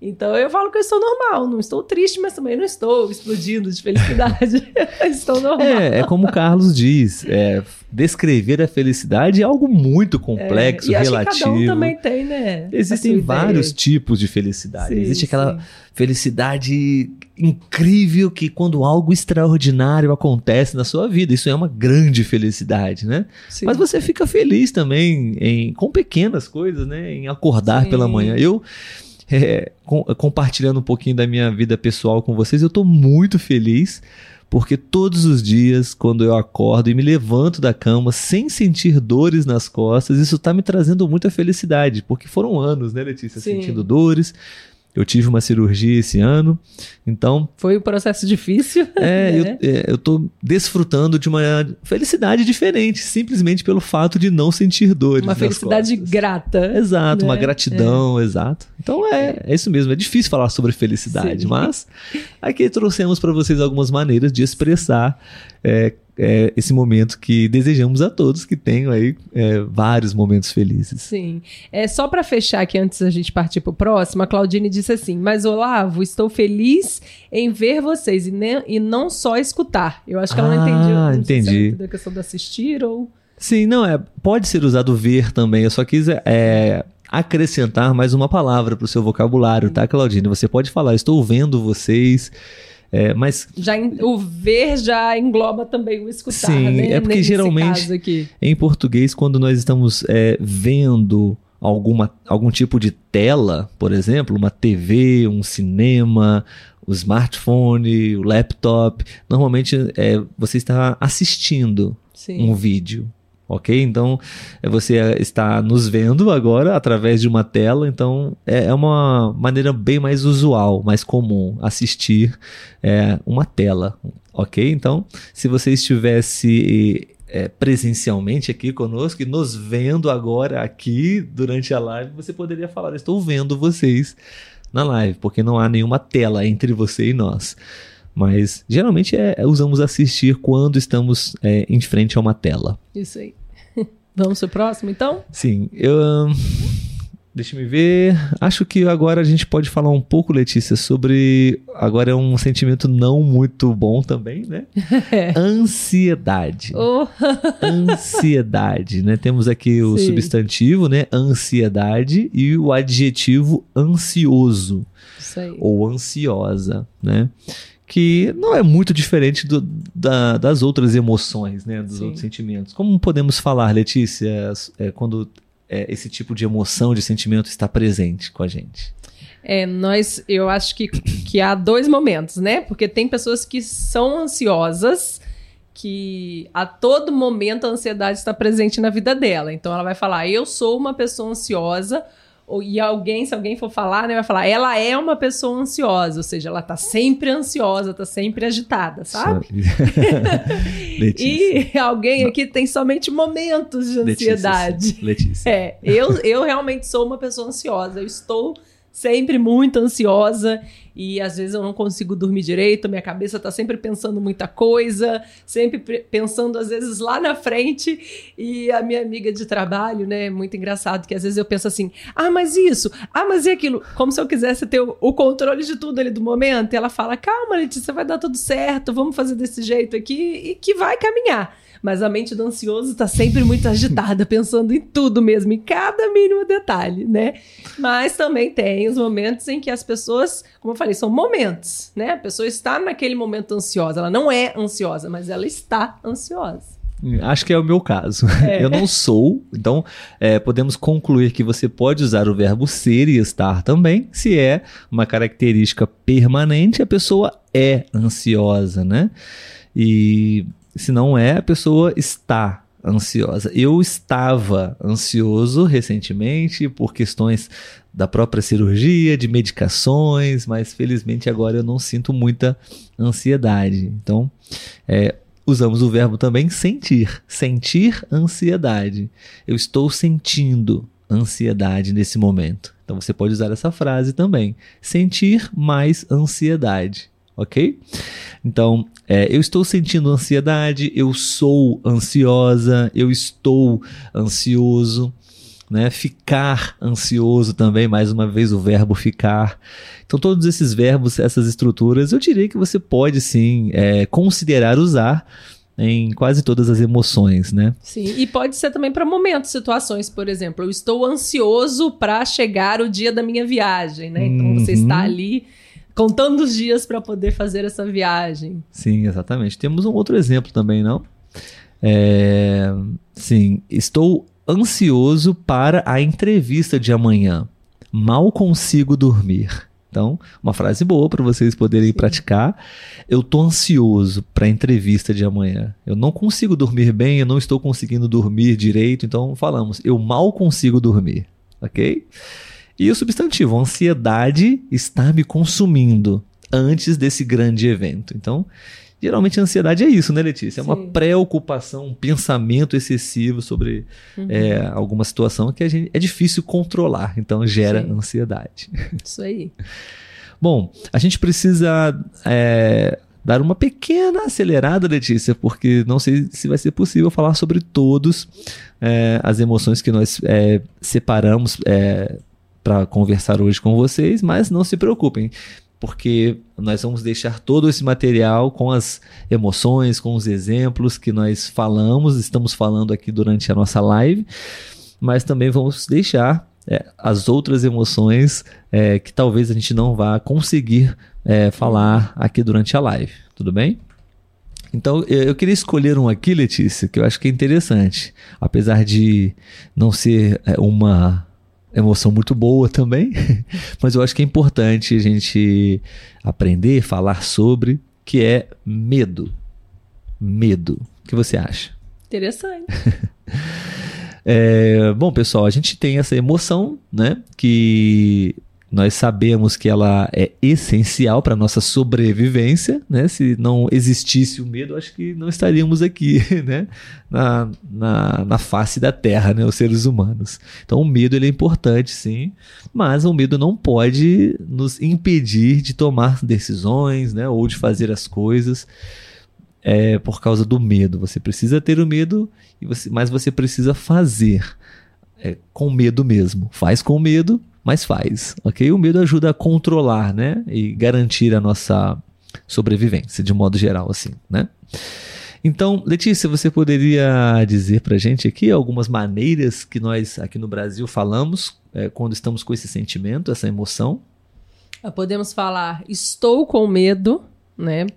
S2: Então eu falo que eu estou normal, não estou triste, mas também não estou explodindo de felicidade. estou normal.
S1: É, é como o Carlos diz, é, descrever a felicidade é algo muito complexo,
S2: e acho
S1: relativo.
S2: cada um também tem, né?
S1: Existem vários
S2: ideia.
S1: tipos de felicidade.
S2: Sim,
S1: Existe aquela
S2: sim.
S1: felicidade incrível que quando algo extraordinário acontece na sua vida, isso é uma grande felicidade, né?
S2: Sim.
S1: Mas você fica feliz também em, com pequenas coisas, né? Em acordar pela manhã. Eu é, com- compartilhando um pouquinho da minha vida pessoal com vocês, eu tô muito feliz porque todos os dias, quando eu acordo e me levanto da cama sem sentir dores nas costas, isso tá me trazendo muita felicidade, porque foram anos, né, Letícia,
S2: Sim.
S1: sentindo dores. Eu tive uma cirurgia esse ano, então
S2: Foi um processo difícil.
S1: é,
S2: né?
S1: eu, é, eu tô desfrutando de uma felicidade diferente, simplesmente pelo fato de não sentir dores.
S2: Uma felicidade
S1: costas.
S2: grata.
S1: Exato, uma
S2: né?
S1: gratidão, exato. Então é, é isso mesmo, é difícil falar sobre felicidade,
S2: Sim.
S1: mas aqui trouxemos para vocês algumas maneiras de expressar é, é, esse momento que desejamos a todos que tenham aí é, vários momentos felizes.
S2: Sim. É, só para fechar aqui, antes da gente partir pro próximo, a Claudine disse assim: Mas Olavo, estou feliz em ver vocês e, ne- e não só escutar. Eu acho que ela não
S1: Ah,
S2: entendeu. não ela
S1: entendi.
S2: a questão do assistir ou.
S1: Sim, não é. Pode ser usado ver também. Eu só quis é, acrescentar mais uma palavra para o seu vocabulário, tá, Claudine? Você pode falar, estou vendo vocês. É, mas
S2: Já o ver já engloba também o escutar,
S1: Sim,
S2: né?
S1: é porque
S2: Nesse
S1: geralmente- em português, quando nós estamos é, vendo alguma, algum tipo de tela, por exemplo, uma TV, um cinema, o smartphone, o laptop, normalmente é, você está assistindo
S2: Sim.
S1: um vídeo. Ok? Então, é, você está nos vendo agora através de uma tela, então é é uma maneira bem mais usual, mais comum assistir é, uma tela. Ok? Então, se você estivesse é, presencialmente aqui conosco e nos vendo agora aqui durante a live, você poderia falar: Estou vendo vocês na live, porque não há nenhuma tela entre você e nós. Mas geralmente é, usamos assistir quando estamos é, em frente a uma tela.
S2: Isso aí. Vamos pro próximo, então?
S1: Sim, eu. hum, Deixa me ver. Acho que agora a gente pode falar um pouco, Letícia, sobre. Agora é um sentimento não muito bom também, né?
S2: É.
S1: Ansiedade.
S2: Oh,
S1: Ansiedade, né? Temos aqui o
S2: Sim.
S1: substantivo, né? Ansiedade e o adjetivo ansioso
S2: isso aí.
S1: ou ansiosa, né? Que não é muito diferente do- da- das outras emoções, né? Dos
S2: Sim.
S1: outros sentimentos. Como podemos falar, Letícia, é, quando é, esse tipo de emoção, de sentimento está presente com a gente?
S2: É, nós, eu acho que, que há dois momentos, né? Porque tem pessoas que são ansiosas, que a todo momento a ansiedade está presente na vida dela. Então ela vai falar, eu sou uma pessoa ansiosa, e alguém, se alguém for falar, né, vai falar, ela é uma pessoa ansiosa, ou seja, ela tá sempre ansiosa, tá sempre agitada, sabe?
S1: Letícia.
S2: E alguém aqui tem somente momentos de
S1: Letícia,
S2: ansiedade.
S1: sim. Letícia.
S2: É, eu, eu realmente sou uma pessoa ansiosa. Eu estou sempre muito ansiosa e às vezes eu não consigo dormir direito, minha cabeça tá sempre pensando muita coisa, sempre pre- pensando às vezes lá na frente. E a minha amiga de trabalho, né, muito engraçado que às vezes eu penso assim: "Ah, mas isso, ah, mas e aquilo", como se eu quisesse ter o, o controle de tudo ali do momento. E ela fala: "Calma, Letícia, vai dar tudo certo, vamos fazer desse jeito aqui e que vai caminhar". Mas a mente do ansioso tá sempre muito agitada, pensando em tudo mesmo, em cada mínimo detalhe, né? Mas também tem os momentos em que as pessoas, como eu falei, são momentos, né? A pessoa está naquele momento ansiosa. Ela não é ansiosa, mas ela está ansiosa.
S1: Acho que é o meu caso.
S2: É.
S1: Eu não sou, então é, podemos concluir que você pode usar o verbo ser e estar também, se é uma característica permanente, a pessoa é ansiosa, né? E se não é, a pessoa está ansiosa. Eu estava ansioso recentemente por questões da própria cirurgia, de medicações, mas felizmente agora eu não sinto muita ansiedade. Então, é, usamos o verbo também sentir. Sentir ansiedade. Eu estou sentindo ansiedade nesse momento. Então você pode usar essa frase também. Sentir mais ansiedade. Ok? Então, é, eu estou sentindo ansiedade, eu sou ansiosa, eu estou ansioso. Né? Ficar ansioso também, mais uma vez o verbo ficar. Então, todos esses verbos, essas estruturas, eu diria que você pode sim é, considerar usar em quase todas as emoções, né?
S2: Sim, e pode ser também para momentos, situações, por exemplo, eu estou ansioso para chegar o dia da minha viagem, né? Então você
S1: Uhum.
S2: está ali contando os dias para poder fazer essa viagem.
S1: Sim, exatamente. Temos um outro exemplo também, não? É, sim, estou ansioso para a entrevista de amanhã. Mal consigo dormir. Então, uma frase boa para vocês poderem
S2: Sim.
S1: praticar. Eu tô ansioso para a entrevista de amanhã. Eu não consigo dormir bem, eu não estou conseguindo dormir direito, então falamos, eu mal consigo dormir, ok? E o substantivo, ansiedade está me consumindo antes desse grande evento. Então, geralmente a ansiedade é isso, né, Letícia? É uma
S2: Sim.
S1: preocupação, um pensamento excessivo sobre
S2: Uhum.
S1: é, alguma situação que a gente, é difícil controlar, então gera
S2: Sim.
S1: ansiedade.
S2: Isso aí.
S1: Bom, a gente precisa é, dar uma pequena acelerada, Letícia, porque não sei se vai ser possível falar sobre todos é, as emoções que nós é, separamos para conversar hoje com vocês, mas não se preocupem. Porque nós vamos deixar todo esse material com as emoções, com os exemplos que nós falamos, estamos falando aqui durante a nossa live, mas também vamos deixar é, as outras emoções é, que talvez a gente não vá conseguir é, falar aqui durante a live, tudo bem? Então eu queria escolher um aqui, Letícia, que eu acho que é interessante, apesar de não ser é, uma emoção muito boa também, mas eu acho que é importante a gente aprender, falar sobre, que é medo. Medo. O que você acha?
S2: Interessante.
S1: é, bom, pessoal, a gente tem essa emoção, né? Que nós sabemos que ela é essencial para nossa sobrevivência, né? Se não existisse o medo, acho que não estaríamos aqui, né? Na, na, na face da Terra, né? Os seres humanos. Então, o medo ele é importante, sim, mas o medo não pode nos impedir de tomar decisões, né? Ou de fazer as coisas é, por causa do medo. Você precisa ter o medo, você, mas você precisa fazer é, com medo mesmo. Faz com medo mas faz, ok? O medo ajuda a controlar, né? E garantir a nossa sobrevivência, de modo geral, assim, né? Então, Letícia, você poderia dizer pra gente aqui algumas maneiras que nós aqui no Brasil falamos é, quando estamos com esse sentimento, essa emoção?
S2: Ah, podemos falar, estou com medo, né?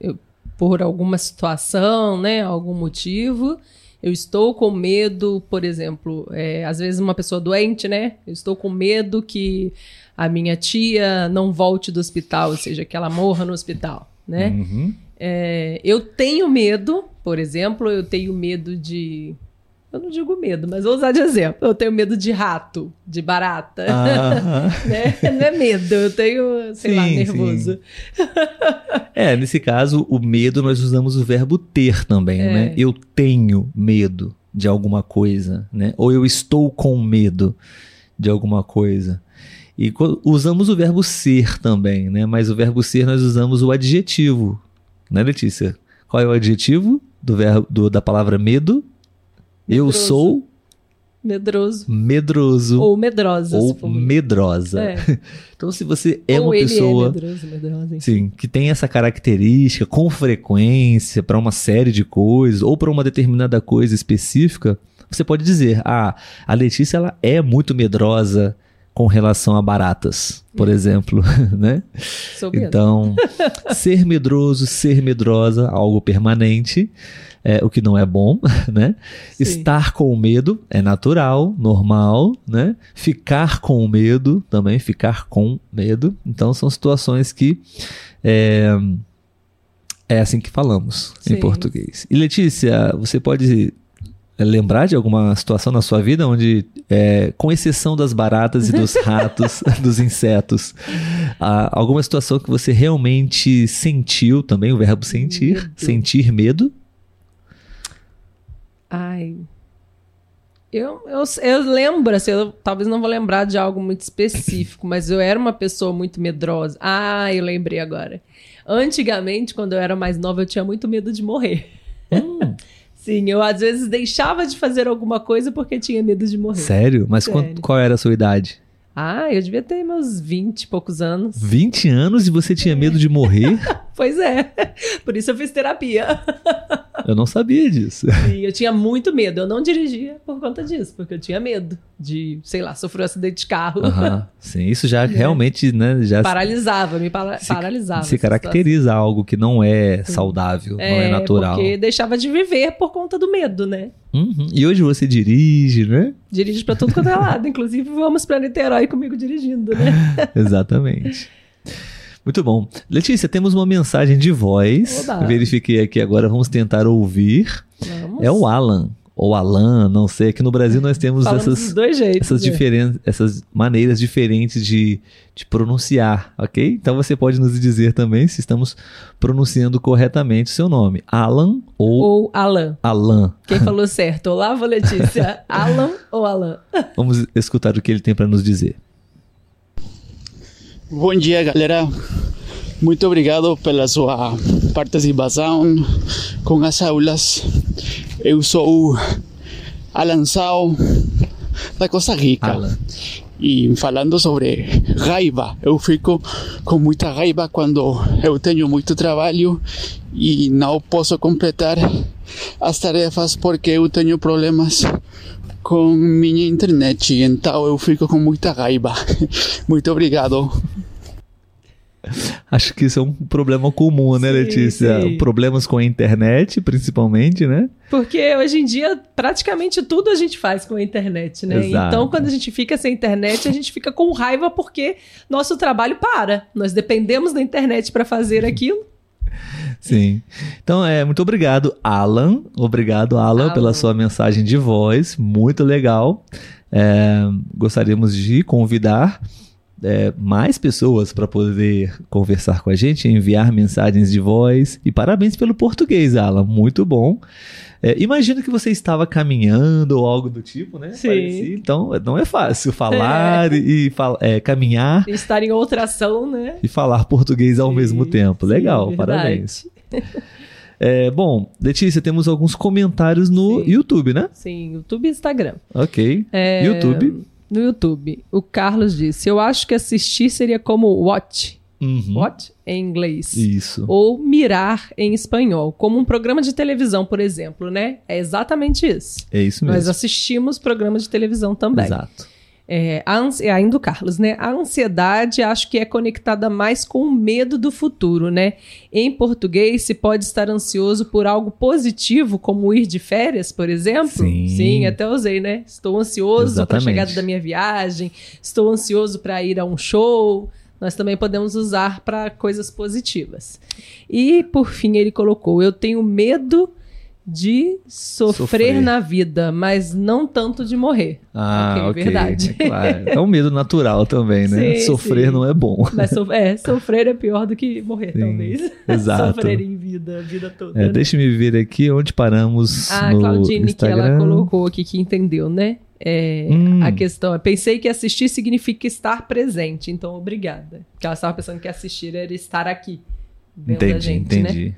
S2: Eu, por alguma situação, né? Algum motivo eu estou com medo, por exemplo, é, às vezes uma pessoa doente, né? Eu estou com medo que a minha tia não volte do hospital, ou seja, que ela morra no hospital, né? Uhum. É, eu tenho medo, por exemplo, eu tenho medo de eu não digo medo, mas vou usar de exemplo. Eu tenho medo de rato, de barata. Né? Não é medo, eu tenho, sei sim, lá, nervoso.
S1: é, nesse caso, o medo nós usamos o verbo ter também, é. né? Eu tenho medo de alguma coisa, né? Ou eu estou com medo de alguma coisa. E usamos o verbo ser também, né? Mas o verbo ser nós usamos o adjetivo, né, Letícia? Qual é o adjetivo do verbo do, da palavra medo? Eu sou
S2: medroso.
S1: Medroso.
S2: Ou medrosa.
S1: Ou medrosa. É. Então, se você é Ou uma é pessoa. É medroso, medrosa, sim, que tem essa característica com frequência para uma série de coisas, ou para uma determinada coisa específica, você pode dizer: ah, a Letícia ela é muito medrosa com relação a baratas, por hum. exemplo, né?
S2: Sou
S1: então, ser medroso, ser medrosa, algo permanente é, o que não é bom, né? Sim. Estar com medo é natural, normal, né? Ficar com medo também, ficar com medo. Então são situações que é, é assim que falamos Sim. em português. E Letícia, você pode é, lembrar de alguma situação na sua vida onde, é, com exceção das baratas e dos ratos, dos insetos, alguma situação que você realmente sentiu também, o verbo sentir, medo. sentir medo?
S2: Ai. Eu, eu, eu lembro, assim, eu talvez não vou lembrar de algo muito específico, mas eu era uma pessoa muito medrosa. Ah, eu lembrei agora. Antigamente, quando eu era mais nova, eu tinha muito medo de morrer. Hum. Sim, eu às vezes deixava de fazer alguma coisa porque tinha medo de morrer.
S1: Sério? Mas Sério. Qual, qual era a sua idade?
S2: Ah, eu devia ter meus 20 e poucos anos.
S1: 20 anos e você tinha medo de morrer?
S2: pois é. Por isso eu fiz terapia.
S1: Eu não sabia disso.
S2: Sim, eu tinha muito medo. Eu não dirigia por conta disso, porque eu tinha medo de, sei lá, sofrer um acidente de carro.
S1: Uhum. Sim, isso já é. realmente, né, já
S2: paralisava, me para se, paralisava.
S1: Se caracteriza situação. algo que não é saudável, é, não é natural.
S2: Porque deixava de viver por conta do medo, né?
S1: Uhum. E hoje você dirige, né?
S2: Dirige para tudo quanto é lado. Inclusive, vamos para Niterói comigo dirigindo, né?
S1: Exatamente. Muito bom. Letícia, temos uma mensagem de voz. Oba. Verifiquei aqui agora, vamos tentar ouvir. Vamos. É o Alan ou Alan, não sei. Aqui no Brasil nós temos essas,
S2: jeitos,
S1: essas, né? essas maneiras diferentes de, de pronunciar, ok? Então você pode nos dizer também se estamos pronunciando corretamente o seu nome. Alan ou,
S2: ou Alan.
S1: Alan.
S2: Quem falou certo? Olá, Letícia. Alan ou Alan?
S1: Vamos escutar o que ele tem para nos dizer.
S3: Bom dia, galera. Muito obrigado pela sua participação com as aulas. Eu sou Alan Sao, da Costa Rica. Alan. E falando sobre raiva, eu fico com muita raiva quando eu tenho muito trabalho e não posso completar as tarefas porque eu tenho problemas com minha internet, então eu fico com muita raiva. Muito obrigado.
S1: Acho que isso é um problema comum, né,
S2: Sim,
S1: Letícia?
S2: sim.
S1: Problemas com a internet, principalmente, né?
S2: Porque hoje em dia, praticamente tudo a gente faz com a internet, né?
S1: Exato.
S2: Então, quando a gente fica sem internet, a gente fica com raiva porque nosso trabalho para. Nós dependemos da internet para fazer aquilo.
S1: Sim. Então, é, muito obrigado, Alan. Obrigado, Alan,
S2: Alan.
S1: pela sua mensagem de voz. Muito legal. É, gostaríamos de convidar é, mais pessoas para poder conversar com a gente, enviar mensagens de voz. E parabéns pelo português, Alan. Muito bom. É, imagino que você estava caminhando ou algo do tipo, né?
S2: Sim.
S1: Parecido. Então, não é fácil falar e fal- é, caminhar
S2: Estar em outra ação, né?
S1: e falar português ao
S2: Sim,
S1: mesmo tempo.
S2: sim,
S1: Legal,
S2: verdade.
S1: parabéns. É, bom, Letícia, temos alguns comentários no
S2: Sim.
S1: YouTube, né?
S2: Sim, YouTube e Instagram.
S1: Ok.
S2: É,
S1: YouTube.
S2: No YouTube, o Carlos disse: Eu acho que assistir seria como watch.
S1: Uhum.
S2: Watch em inglês.
S1: Isso.
S2: Ou mirar em espanhol, como um programa de televisão, por exemplo, né? É exatamente isso.
S1: É isso
S2: Nós
S1: mesmo.
S2: assistimos programas de televisão também.
S1: Exato.
S2: É, é ainda o Carlos, né? A ansiedade acho que é conectada mais com o medo do futuro, né? Em português, se pode estar ansioso por algo positivo, como ir de férias, por exemplo.
S1: Sim.
S2: até usei, né? Estou ansioso para a chegada da minha viagem, estou ansioso para ir a um show. Nós também podemos usar para coisas positivas. E, por fim, ele colocou: Eu tenho medo de sofrer,
S1: Sofrer.
S2: na vida, mas não tanto de morrer.
S1: Ah,
S2: Ok,
S1: ok.
S2: verdade.
S1: É, claro. é um medo natural também, né?
S2: Sim,
S1: Sofrer
S2: sim.
S1: não é bom.
S2: Mas so- é, sofrer é pior do que morrer,
S1: Sim,
S2: talvez.
S1: exato.
S2: sofrer em vida, a vida toda.
S1: É,
S2: né?
S1: Deixa-me ver aqui onde paramos
S2: A
S1: no
S2: Claudine, que ela
S1: Instagram.
S2: colocou aqui, que entendeu, né? É,
S1: Hum.
S2: A questão é: pensei que assistir significa estar presente, então obrigada. Porque ela estava pensando que assistir era estar aqui.
S1: Entendi,
S2: gente, né?
S1: entendi.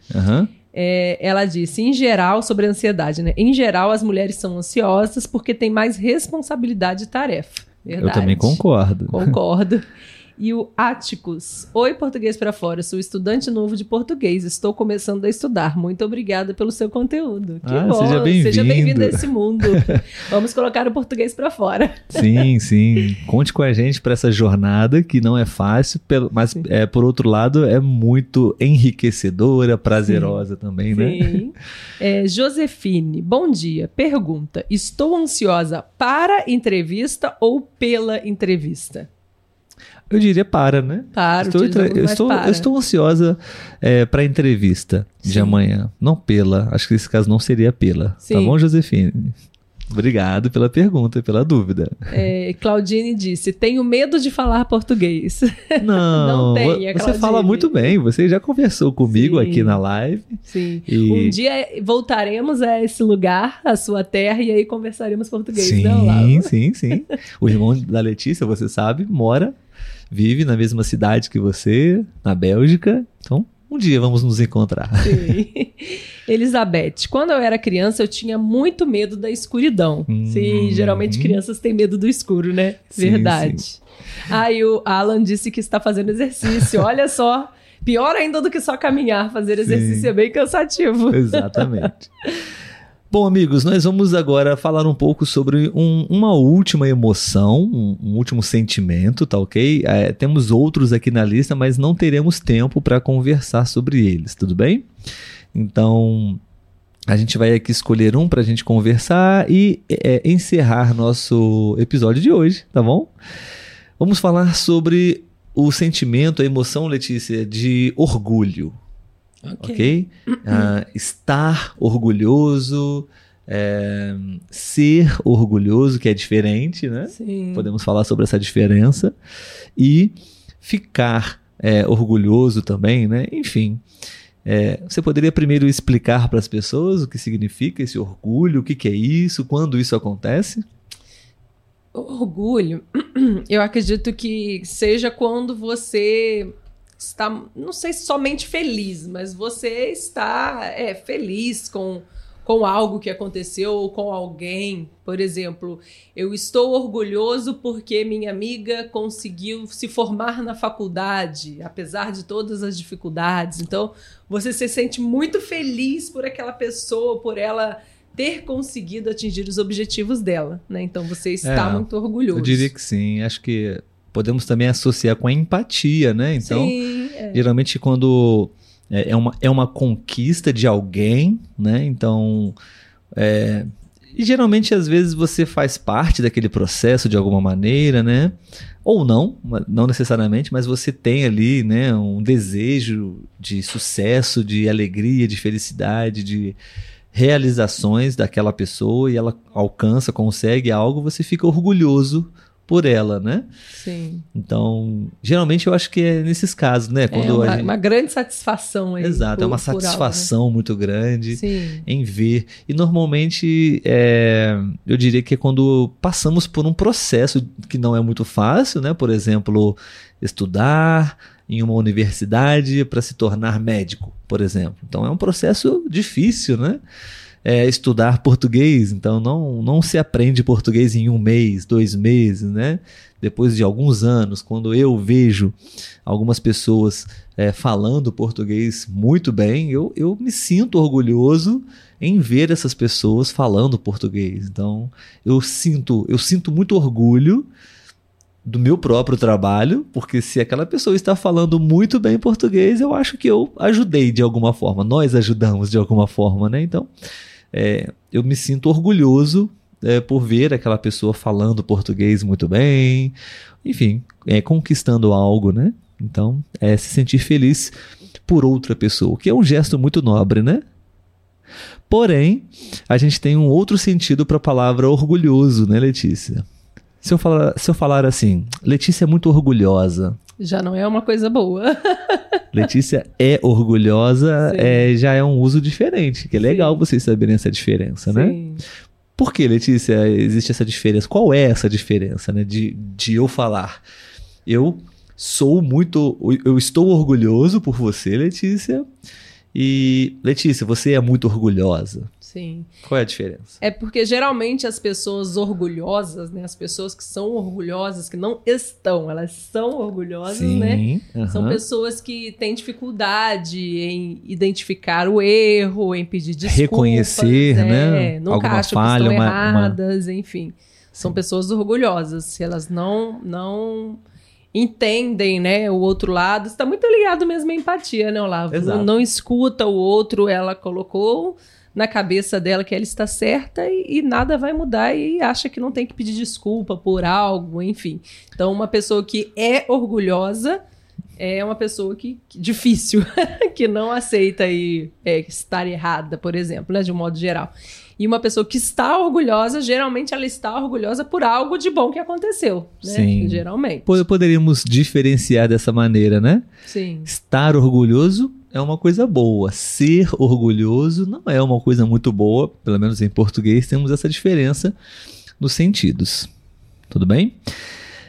S2: É, ela disse, em geral, sobre a ansiedade, né? Em geral, as mulheres são ansiosas porque têm mais responsabilidade e tarefa. Verdade.
S1: Eu também concordo.
S2: Concordo. E o Áticos. Oi, português para fora. Sou estudante novo de português. Estou começando a estudar. Muito obrigada pelo seu conteúdo. Que
S1: Ah,
S2: bom.
S1: seja bem-vindo.
S2: Seja bem-vindo a esse mundo. Vamos colocar o português para fora.
S1: Sim, sim. Conte com a gente para essa jornada que não é fácil, mas é, por outro lado é muito enriquecedora, prazerosa também, né?
S2: Sim. É, Josefine, bom dia. Pergunta: Estou ansiosa para entrevista ou pela entrevista?
S1: Eu diria para, né?
S2: Para,
S1: Estou,
S2: utilizamos
S1: eu, estou,
S2: para.
S1: eu estou ansiosa para a entrevista de
S2: Sim.
S1: amanhã. Não pela. Acho que nesse caso não seria pela. Tá
S2: Sim.
S1: bom, Josefine? Obrigado pela pergunta e pela dúvida.
S2: É, Claudine disse: Tenho medo de falar português.
S1: Não,
S2: Não tenha,
S1: você
S2: Claudine.
S1: fala muito bem. Você já conversou comigo
S2: Sim.
S1: aqui na live.
S2: Sim.
S1: E-
S2: Um dia voltaremos a esse lugar, a sua terra, e aí conversaremos português,
S1: sim,
S2: não,
S1: sim, sim. O irmão da Letícia, você sabe, mora, vive na mesma cidade que você, na Bélgica. Então, um dia vamos nos encontrar.
S2: Sim. Elizabeth, quando eu era criança, eu tinha muito medo da escuridão.
S1: Hum.
S2: Sim, geralmente crianças têm medo do escuro, né?
S1: Sim,
S2: Verdade. Aí o Alan disse que está fazendo exercício. Olha só. Pior ainda do que só caminhar, fazer exercício
S1: Sim.
S2: é bem cansativo.
S1: Exatamente. Bom, amigos, nós vamos agora falar um pouco sobre um- uma última emoção, um, um último sentimento, tá ok? É, temos outros aqui na lista, mas não teremos tempo para conversar sobre eles, tudo bem? Então, a gente vai aqui escolher um para a gente conversar e é, encerrar nosso episódio de hoje, tá bom? Vamos falar sobre o sentimento, a emoção, Letícia, de orgulho ok? Ah, estar orgulhoso, é, ser orgulhoso, que é diferente, né?
S2: Sim.
S1: Podemos falar sobre essa diferença. E ficar é, orgulhoso também, né? Enfim. é, você poderia primeiro explicar para as pessoas o que significa esse orgulho, o que, que é isso, quando isso acontece?
S2: O Orgulho, eu acredito que seja quando você está, não sei se somente feliz, mas você está é, feliz com, com algo que aconteceu ou com alguém. Por exemplo, eu estou orgulhoso porque minha amiga conseguiu se formar na faculdade, apesar de todas as dificuldades. Então, você se sente muito feliz por aquela pessoa, por ela ter conseguido atingir os objetivos dela, né? Então você está
S1: É,
S2: muito orgulhoso.
S1: Eu diria que sim. Acho que podemos também associar com a empatia, né? Então,
S2: sim, é.
S1: geralmente quando é é uma, é uma conquista de alguém, né? Então, é, e geralmente às vezes você faz parte daquele processo de alguma maneira, né? Ou não, não necessariamente, mas você tem ali, né, um desejo de sucesso, de alegria, de felicidade, de realizações daquela pessoa e ela alcança, consegue algo, você fica orgulhoso por ela, né?
S2: sim.
S1: Então, geralmente eu acho que é nesses casos, né?
S2: É
S1: Quando
S2: uma,
S1: a gente...
S2: uma grande satisfação aí.
S1: Exato, é
S2: por-
S1: uma
S2: por algo, né?
S1: satisfação muito grande
S2: Sim.
S1: em ver. E normalmente, é, eu diria que é quando passamos por um processo que não é muito fácil, né? Por exemplo, estudar em uma universidade para se tornar médico, por exemplo. Então é um processo difícil, né? É, estudar português, então não, não se aprende português em um mês, dois meses, né? Depois de alguns anos, quando eu vejo algumas pessoas é, falando português muito bem, eu, eu me sinto orgulhoso em ver essas pessoas falando português. Então, eu sinto, eu sinto muito orgulho do meu próprio trabalho, porque se aquela pessoa está falando muito bem português, eu acho que eu ajudei de alguma forma, nós ajudamos de alguma forma, né? Então, é, eu me sinto orgulhoso é, por ver aquela pessoa falando português muito bem, enfim, é, conquistando algo, né? Então, é se sentir feliz por outra pessoa, que é um gesto muito nobre, né? Porém, a gente tem um outro sentido para a palavra orgulhoso, né, Letícia? Se eu, falar, se eu falar assim, Letícia é muito orgulhosa,
S2: Já não é uma coisa boa.
S1: Letícia é orgulhosa,
S2: Sim.
S1: é, já é um uso diferente, que é legal vocês saberem essa diferença, né?
S2: Sim.
S1: Por que, Letícia, existe essa diferença? Qual é essa diferença, né? De, de eu falar, eu sou muito, eu estou orgulhoso por você, Letícia, e Letícia, você é muito orgulhosa.
S2: Sim.
S1: Qual é a diferença?
S2: É porque geralmente as pessoas orgulhosas, né? As pessoas que são orgulhosas, que não estão, elas são orgulhosas, né? São
S1: aham.
S2: pessoas que têm dificuldade em identificar o erro, em pedir desculpas.
S1: Reconhecer, né?
S2: Nunca
S1: Alguma
S2: acham
S1: falha,
S2: que estão
S1: uma- uma-
S2: erradas, enfim. São pessoas orgulhosas. Elas não, não entendem, né, o outro lado. Está muito ligado mesmo à empatia, né, Olavo?
S1: Exato.
S2: Não escuta o outro, ela colocou na cabeça dela que ela está certa e, e nada vai mudar e acha que não tem que pedir desculpa por algo, enfim. Então, uma pessoa que é orgulhosa é uma pessoa que, que- difícil, que não aceita aí, é, estar errada, por exemplo, né, de um modo geral. E uma pessoa que está orgulhosa, geralmente ela está orgulhosa por algo de bom que aconteceu, né?
S1: Sim.
S2: Geralmente.
S1: Po- Poderíamos diferenciar dessa maneira, né?
S2: Sim.
S1: Estar orgulhoso é uma coisa boa. Ser orgulhoso não é uma coisa muito boa. Pelo menos em português temos essa diferença nos sentidos. Tudo bem?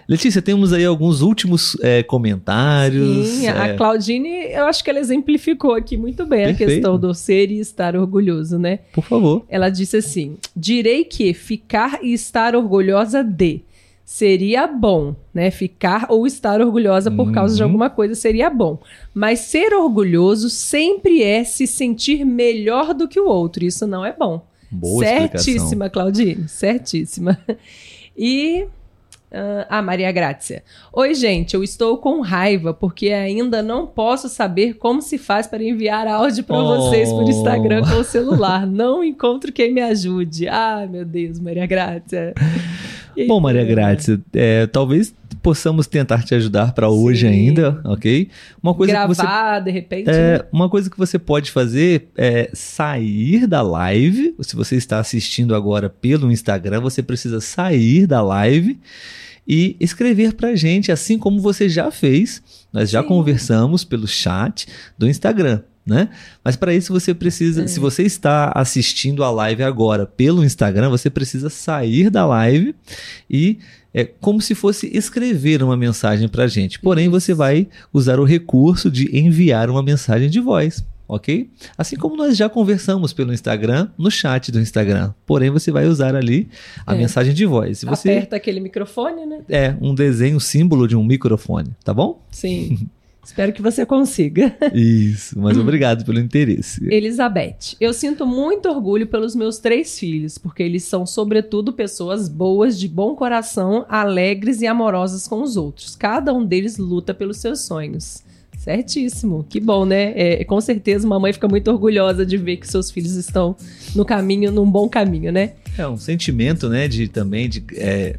S1: Letícia, temos aí alguns últimos é, comentários.
S2: Sim, a
S1: é,
S2: Claudine, eu acho que ela exemplificou aqui muito bem
S1: Perfeito.
S2: a questão do ser e estar orgulhoso, né?
S1: por favor.
S2: Ela disse assim: direi que ficar e estar orgulhosa de seria bom, né? Ficar ou estar orgulhosa por causa de
S1: Uhum.
S2: alguma coisa seria bom. Mas ser orgulhoso sempre é se sentir melhor do que o outro. Isso não é bom.
S1: Boa explicação.
S2: Certíssima, Claudine. Certíssima. E. ah, a Maria Grácia. Oi, gente, eu estou com raiva porque ainda não posso saber como se faz para enviar áudio para
S1: Oh.
S2: vocês por Instagram com o celular. Não encontro quem me ajude. Ai, meu Deus, Maria Grácia.
S1: Bom, Maria Grácia, é, talvez possamos tentar te ajudar para hoje ainda, ok? Uma coisa que você
S2: Gravar, de repente. né?
S1: É, uma coisa que você pode fazer é sair da live. Se você está assistindo agora pelo Instagram, você precisa sair da live e escrever pra gente, assim como você já fez. Nós já
S2: Sim.
S1: conversamos pelo chat do Instagram. Né? Mas para isso você precisa,
S2: É.
S1: se você está assistindo a live agora pelo Instagram, você precisa sair da live e é como se fosse escrever uma mensagem para gente. Porém, você vai usar o recurso de enviar uma mensagem de voz, ok? Assim como nós já conversamos pelo Instagram, no chat do Instagram. Porém, você vai usar ali a
S2: É.
S1: mensagem de voz. Se você
S2: Aperta aquele microfone, né?
S1: é um desenho, símbolo de um microfone, tá bom?
S2: Sim. Espero que você consiga.
S1: Isso, mas obrigado pelo interesse.
S2: Elizabeth, eu sinto muito orgulho pelos meus três filhos, porque eles são, sobretudo, pessoas boas, de bom coração, alegres e amorosas com os outros. Cada um deles luta pelos seus sonhos. Certíssimo. Que bom, né? É, com certeza, uma mãe fica muito orgulhosa de ver que seus filhos estão no caminho, num bom caminho, né?
S1: É um sentimento, né, de também de é,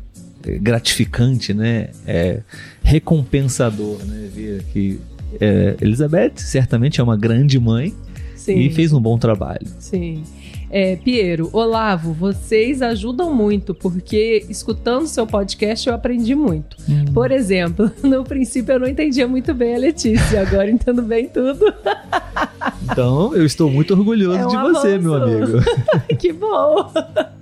S1: gratificante, né? É recompensador, né? Ver que é, Elizabeth certamente é uma grande mãe
S2: Sim.
S1: e fez um bom trabalho.
S2: Sim. É, Piero, Olavo, vocês ajudam muito, porque escutando seu podcast eu aprendi muito.
S1: Hum.
S2: Por exemplo, no princípio eu não entendia muito bem a Letícia, agora entendo bem tudo.
S1: Então, eu estou muito orgulhoso
S2: É um
S1: de você,
S2: avanço.
S1: meu amigo.
S2: que bom!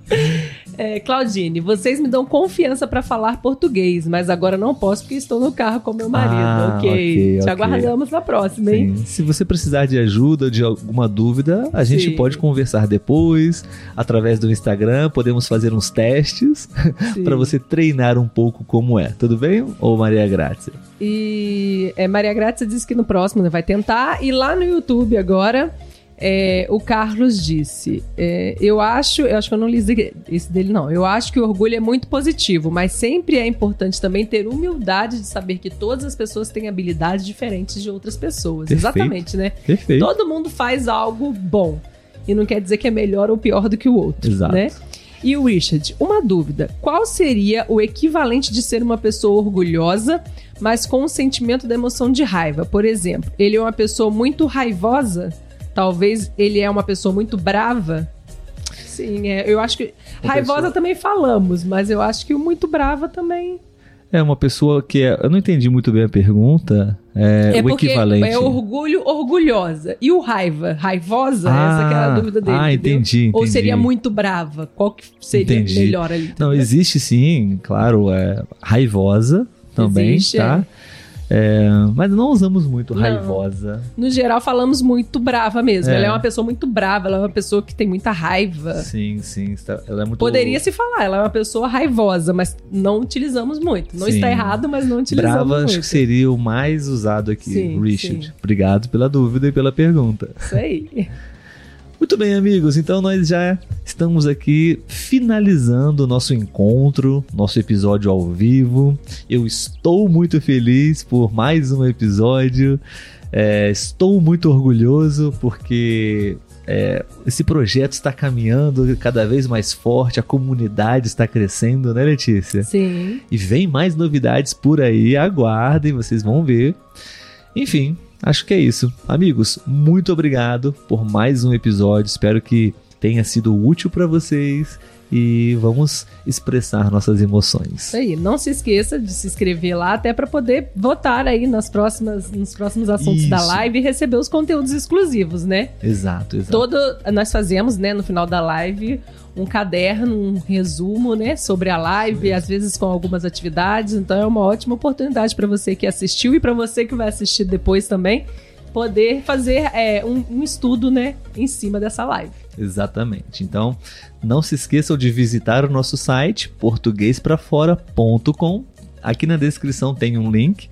S2: É, Claudine, vocês me dão confiança para falar português, mas agora não posso porque estou no carro com meu marido.
S1: Ah,
S2: ok. Te
S1: ok.
S2: aguardamos na próxima, hein?
S1: Sim. Se você precisar de ajuda, de alguma dúvida, a gente
S2: Sim.
S1: pode conversar depois, através do Instagram, podemos fazer uns testes para você treinar um pouco como é. Tudo bem? Ou Maria Grácia?
S2: E é, Maria Grácia disse que no próximo né, vai tentar. E lá no YouTube agora, é, o Carlos disse: é, Eu acho, eu acho que eu não li esse dele, não. Eu acho que o orgulho é muito positivo, mas sempre é importante também ter humildade de saber que todas as pessoas têm habilidades diferentes de outras pessoas.
S1: Perfeito.
S2: Exatamente, né?
S1: Perfeito.
S2: Todo mundo faz algo bom. E não quer dizer que é melhor ou pior do que o outro.
S1: Exato.
S2: Né? E o Richard, uma dúvida: qual seria o equivalente de ser uma pessoa orgulhosa, mas com um sentimento da emoção de raiva? Por exemplo, ele é uma pessoa muito raivosa? Talvez ele é uma pessoa muito brava? Sim, é, eu acho que.
S1: Uma
S2: raivosa
S1: pessoa-
S2: também falamos, mas eu acho que o muito brava também.
S1: É uma pessoa que é. Eu não entendi muito bem a pergunta. É,
S2: É,
S1: o equivalente.
S2: é orgulho orgulhosa. E o raiva? Raivosa? Essa que era a
S1: Ah,
S2: dúvida dele.
S1: ah,
S2: entendeu?
S1: entendi,
S2: Ou
S1: entendi.
S2: seria muito brava? Qual que seria
S1: Entendi.
S2: melhor ali?
S1: Não, existe sim, claro, é raivosa também,
S2: Existe,
S1: tá? É, mas não usamos muito
S2: Não.
S1: raivosa.
S2: No geral, falamos muito brava mesmo.
S1: É.
S2: Ela é uma pessoa muito brava, ela é uma pessoa que tem muita raiva.
S1: Sim, sim. Ela é muito.
S2: Poderia se falar, ela é uma pessoa raivosa, mas não utilizamos muito. Não
S1: Sim.
S2: está errado, mas não utilizamos
S1: Brava,
S2: muito.
S1: acho que seria o mais usado aqui,
S2: Sim,
S1: Richard.
S2: sim.
S1: Obrigado pela dúvida e pela pergunta.
S2: Isso aí.
S1: Muito bem, amigos. Então nós já estamos aqui finalizando o nosso encontro, nosso episódio ao vivo. Eu estou muito feliz por mais um episódio. É, estou muito orgulhoso porque é, esse projeto está caminhando cada vez mais forte, a comunidade está crescendo, né, Letícia?
S2: Sim.
S1: E vem mais novidades por aí, aguardem, vocês vão ver. Enfim, acho que é isso. Amigos, muito obrigado por mais um episódio. Espero que tenha sido útil para vocês e vamos expressar nossas emoções.
S2: Isso aí. Não se esqueça de se inscrever lá, até para poder votar aí nas próximas, nos próximos assuntos da
S1: Isso.
S2: live e receber os conteúdos exclusivos, né?
S1: Exato, exato.
S2: Todo, nós fazemos, né, no final da live, um caderno, um resumo, né, sobre a live, às vezes com algumas atividades. Então é uma ótima oportunidade para você que assistiu e para você que vai assistir depois também poder fazer é, um, um estudo, né, em cima dessa live.
S1: Exatamente. Então, não se esqueçam de visitar o nosso site portuguesprafora.com. Aqui na descrição tem um link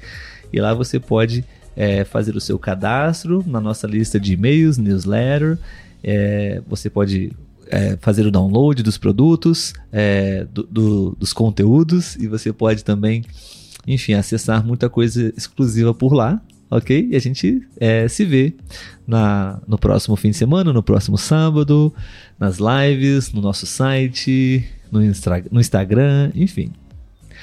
S1: e lá você pode é, fazer o seu cadastro na nossa lista de e-mails, newsletter. É, você pode é, fazer o download dos produtos, é, do- do- dos conteúdos e você pode também, enfim, acessar muita coisa exclusiva por lá. Ok? E a gente é, se vê na, no próximo fim de semana, no próximo sábado, nas lives, no nosso site, no, Instra- no Instagram, enfim.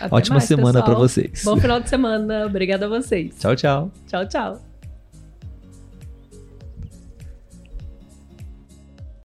S2: Até
S1: Ótima
S2: mais,
S1: semana para vocês.
S2: Bom final de semana. Obrigada a vocês.
S1: Tchau, tchau.
S2: Tchau, tchau.